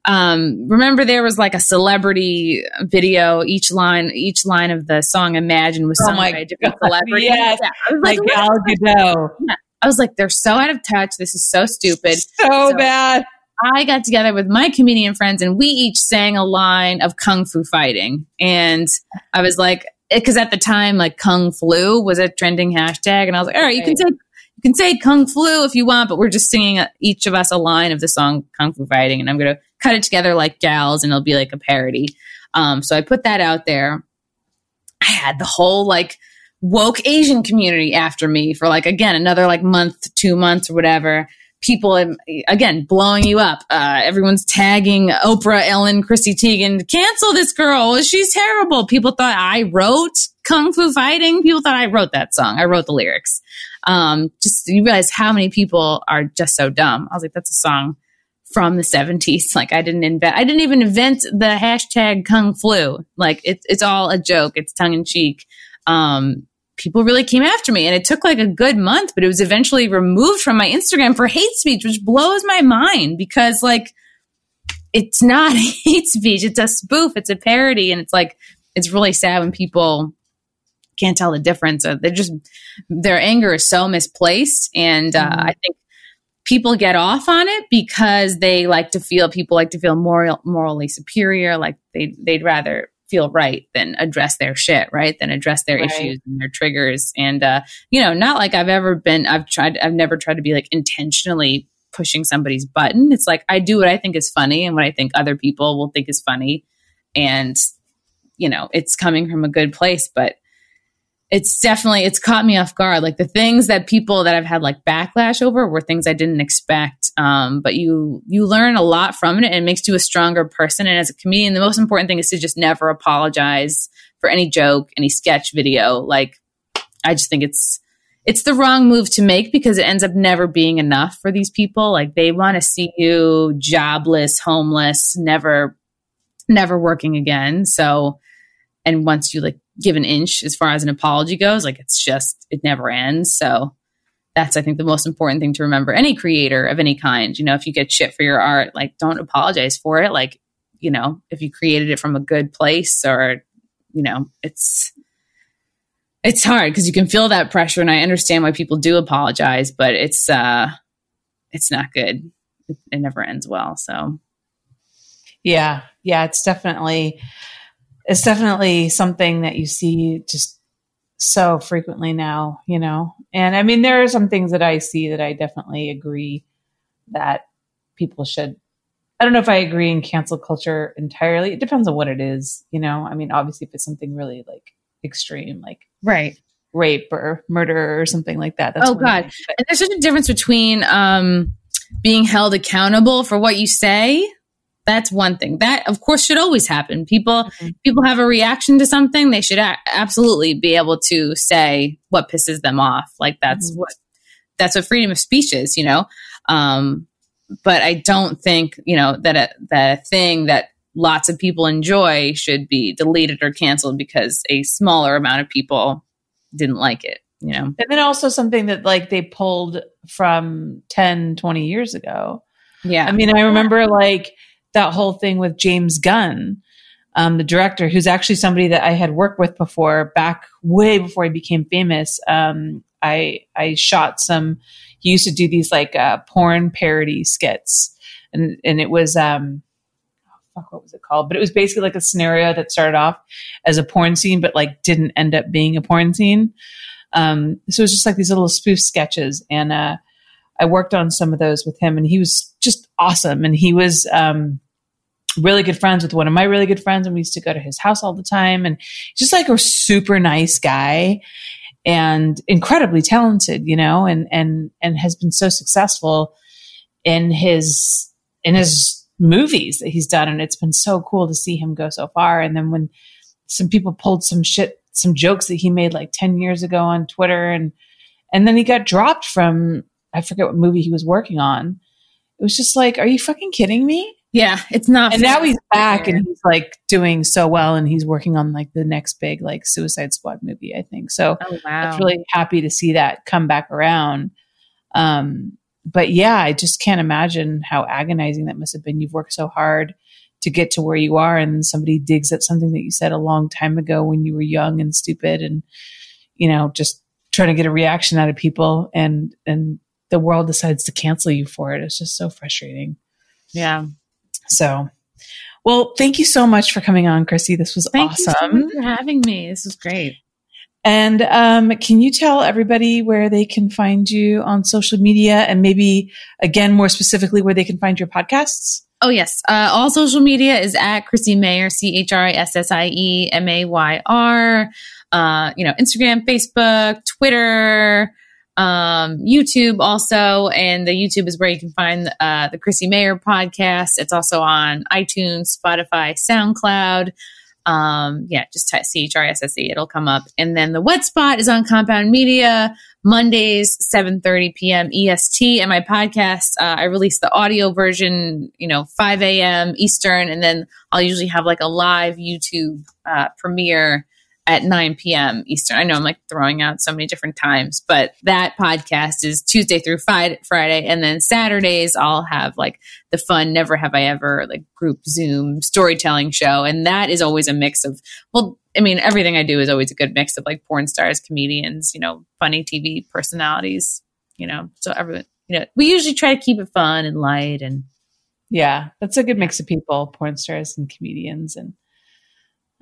Speaker 3: um, remember there was like a celebrity video. Each line, each line of the song "Imagine" was sung oh by a different God, celebrity.
Speaker 2: Yes, yeah. I was like, like Gal Gadot.
Speaker 3: Yeah. I was like, they're so out of touch. This is so stupid.
Speaker 2: So, so bad.
Speaker 3: I got together with my comedian friends and we each sang a line of kung fu fighting. And I was like, because at the time, like kung flu was a trending hashtag. And I was like, all right, you can say you can say kung flu if you want, but we're just singing each of us a line of the song kung fu fighting. And I'm going to cut it together like Gal's and it'll be like a parody. Um, so I put that out there. I had the whole like woke Asian community after me for like, again, another like month, two months or whatever. People, again, blowing you up. Uh, everyone's tagging Oprah, Ellen, Chrissy Teigen, cancel this girl. She's terrible. People thought I wrote Kung Fu Fighting. People thought I wrote that song. I wrote the lyrics. Um, just you realize how many people are just so dumb. I was like, that's a song from the 70s. [laughs] Like I didn't invent, I didn't even invent the hashtag Kung Flu. Like it's, it's all a joke. It's tongue in cheek. Um, people really came after me and it took like a good month, but it was eventually removed from my Instagram for hate speech, which blows my mind because like it's not [laughs] hate speech. It's a spoof. It's a parody. And it's like, it's really sad when people can't tell the difference. They're just, their anger is so misplaced. And uh, mm-hmm. I think people get off on it because they like to feel people like to feel moral, morally superior like they they'd rather feel right than address their shit right? Than address their right. issues and their triggers. And uh you know not like i've ever been i've tried i've never tried to be like intentionally pushing somebody's button. It's like i do what i think is funny and what i think other people will think is funny. And you know it's coming from a good place but it's definitely it's caught me off guard like the things that people that i've had like backlash over were things i didn't expect Um, but you you learn a lot from it and it makes you a stronger person. And as a comedian, the most important thing is to just never apologize for any joke, any sketch video. Like I just think it's it's the wrong move to make because it ends up never being enough for these people. Like they want to see you jobless, homeless, never never working again. So and once you like give an inch as far as an apology goes, like it's just it never ends. So that's I think the most important thing to remember. Any creator of any kind, you know, if you get shit for your art, like don't apologize for it. Like, you know, if you created it from a good place or, you know, it's it's hard because you can feel that pressure and I understand why people do apologize, but it's uh it's not good. It, it never ends well. So
Speaker 2: yeah. Yeah, it's definitely it's definitely something that you see just so frequently now, you know. And I mean, there are some things that I see that I definitely agree that people should. I don't know if I agree in cancel culture entirely. It depends on what it is, you know. I mean, obviously, if it's something really like extreme, like
Speaker 3: right
Speaker 2: rape or murder or something like that. That's
Speaker 3: oh God, thing, and there's such a difference between um, being held accountable for what you say that's one thing. That of course should always happen. People mm-hmm. people have a reaction to something they should a- absolutely be able to say what pisses them off. Like that's mm-hmm. what that's what freedom of speech is you know? Um, but i don't think you know that a, that a thing that lots of people enjoy should be deleted or canceled because a smaller amount of people didn't like it you know?
Speaker 2: And then also something that like they pulled from 10 20 years ago.
Speaker 3: Yeah.
Speaker 2: I mean i remember like that whole thing with James Gunn, um, the director, who's actually somebody that I had worked with before, back way before he became famous. Um, I I shot some. He used to do these like uh, porn parody skits, and and it was um, oh, fuck, what was it called? But it was basically like a scenario that started off as a porn scene, but like didn't end up being a porn scene. Um, so it was just like these little spoof sketches, and uh, I worked on some of those with him, and he was just awesome. And he was um, really good friends with one of my really good friends, and we used to go to his house all the time. And just like a super nice guy and incredibly talented, you know, and and and has been so successful in his in his movies that he's done, and it's been so cool to see him go so far. And then when some people pulled some shit, some jokes that he made like ten years ago on Twitter, and and then he got dropped from I forget what movie he was working on. It was just like, are you fucking kidding me?
Speaker 3: Yeah, it's not.
Speaker 2: And now he's back and he's like doing so well and he's working on like the next big like Suicide Squad movie, I think. So oh, wow. I'm really happy to see that come back around. Um, but yeah, I just can't imagine how agonizing that must have been. You've worked so hard to get to where you are and somebody digs at something that you said a long time ago when you were young and stupid and you know, just trying to get a reaction out of people and and the world decides to cancel you for it. It's just so frustrating.
Speaker 3: Yeah.
Speaker 2: So, well, thank you so much for coming on, Chrissie. This was
Speaker 3: thank
Speaker 2: awesome.
Speaker 3: So for having me. This was great.
Speaker 2: And um, can you tell everybody where they can find you on social media and maybe, again, more specifically, where they can find your podcasts?
Speaker 3: Oh, yes. Uh, all social media is at Chrissie Mayr, C H R I S S I E M A Y R. Uh, you know, Instagram, Facebook, Twitter, um, YouTube also, and the YouTube is where you can find uh, the Chrissie Mayr podcast. It's also on iTunes, Spotify, SoundCloud. Um, yeah, just type it'll come up. And then the Wet Spot is on Compound Media Mondays, 7:30 p.m. EST. And my podcast, uh, I release the audio version, you know, 5 a.m. Eastern, and then I'll usually have like a live YouTube uh, premiere at 9 p.m. Eastern. I know I'm like throwing out so many different times, but that podcast is Tuesday through Friday. And then Saturdays, I'll have like the fun Never Have I Ever like group Zoom storytelling show. And that is always a mix of, well, I mean, everything I do is always a good mix of like porn stars, comedians, you know, funny TV personalities, you know, so everyone, you know, we usually try to keep it fun and light and.
Speaker 2: Yeah, that's a good mix of people, porn stars and comedians and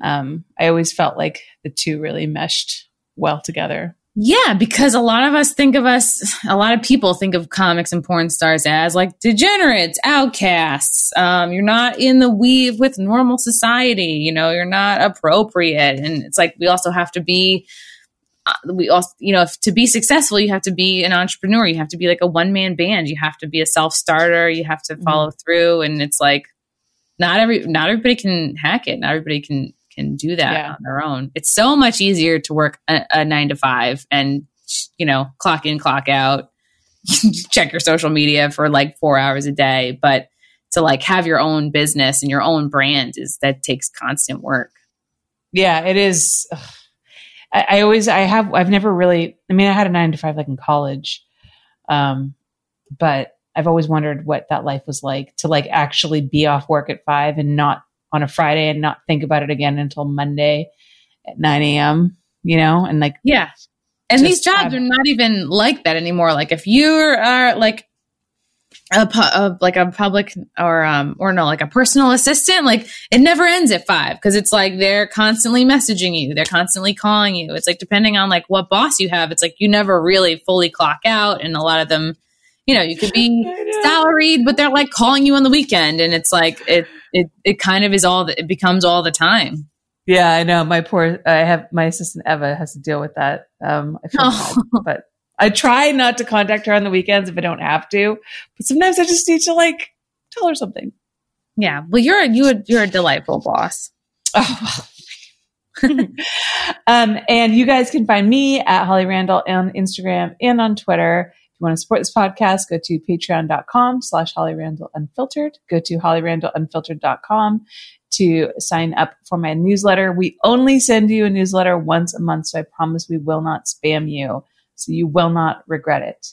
Speaker 2: um, I always felt like the two really meshed well together.
Speaker 3: Yeah, because a lot of us think of us, a lot of people think of comics and porn stars as like degenerates, outcasts. Um, you're not in the weave with normal society. You know, you're not appropriate. And it's like we also have to be uh, we also, you know, if to be successful, you have to be an entrepreneur. You have to be like a one man band. You have to be a self starter. You have to
Speaker 2: Mm-hmm.
Speaker 3: follow through. And it's like, not every, not everybody can hack it. Not everybody can, can do that
Speaker 2: Yeah.
Speaker 3: on their own. It's so much easier to work a, a nine to five and, you know, clock in, clock out, [laughs] check your social media for like four hours a day. But to like have your own business and your own brand is that takes constant work.
Speaker 2: Yeah, it is. I, I always, I have, I've never really, I mean, I had a nine to five like in college. Um, but I've always wondered what that life was like to like actually be off work at five and not on a Friday and not think about it again until Monday at 9 a.m., you know, and like,
Speaker 3: Yeah. And these jobs
Speaker 2: have-
Speaker 3: are not even like that anymore. Like if you are like a, pu- a like a public or um or no like a personal assistant, like it never ends at five because it's like they're constantly messaging you, they're constantly calling you. It's like depending on like what boss you have, it's like you never really fully clock out, and a lot of them, you know, you could be [laughs] salaried, but they're like calling you on the weekend, and it's like it it it kind of is all that it becomes all the time.
Speaker 2: yeah, I know my poor, I have my assistant Eva has to deal with that. Um, I feel
Speaker 3: Oh.
Speaker 2: bad, but I try not to contact her on the weekends if I don't have to, but sometimes I just need to like tell her something.
Speaker 3: Yeah, well, you're a, you you're a delightful boss.
Speaker 2: Oh, [laughs] um, and you guys can find me at Holly Randall on Instagram and on Twitter. If you want to support this podcast, go to patreon.com slash Holly Randall Unfiltered. Go to hollyrandallunfiltered.com to sign up for my newsletter. We only send you a newsletter once a month, so I promise we will not spam you. So you will not regret it.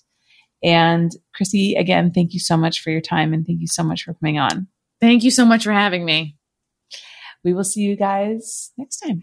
Speaker 2: And Chrissie, again, thank you so much for your time and thank you so much for coming on.
Speaker 3: Thank you so much for having me.
Speaker 2: We will see you guys next time.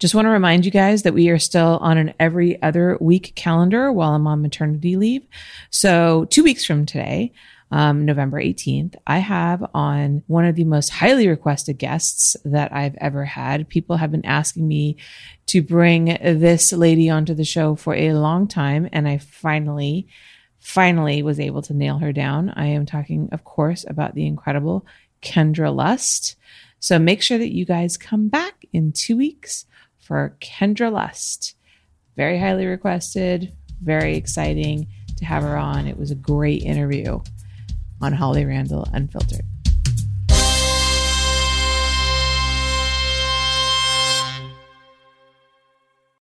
Speaker 2: Just want to remind you guys that we are still on an every other week calendar while I'm on maternity leave. So, two weeks from today, um, November 18th, I have on one of the most highly requested guests that I've ever had. People have been asking me to bring this lady onto the show for a long time, and I finally, finally was able to nail her down. I am talking, of course, about the incredible Kendra Lust. So make sure that you guys come back in two weeks for Kendra Lust. Very highly requested, very exciting to have her on. It was a great interview on Holly Randall Unfiltered.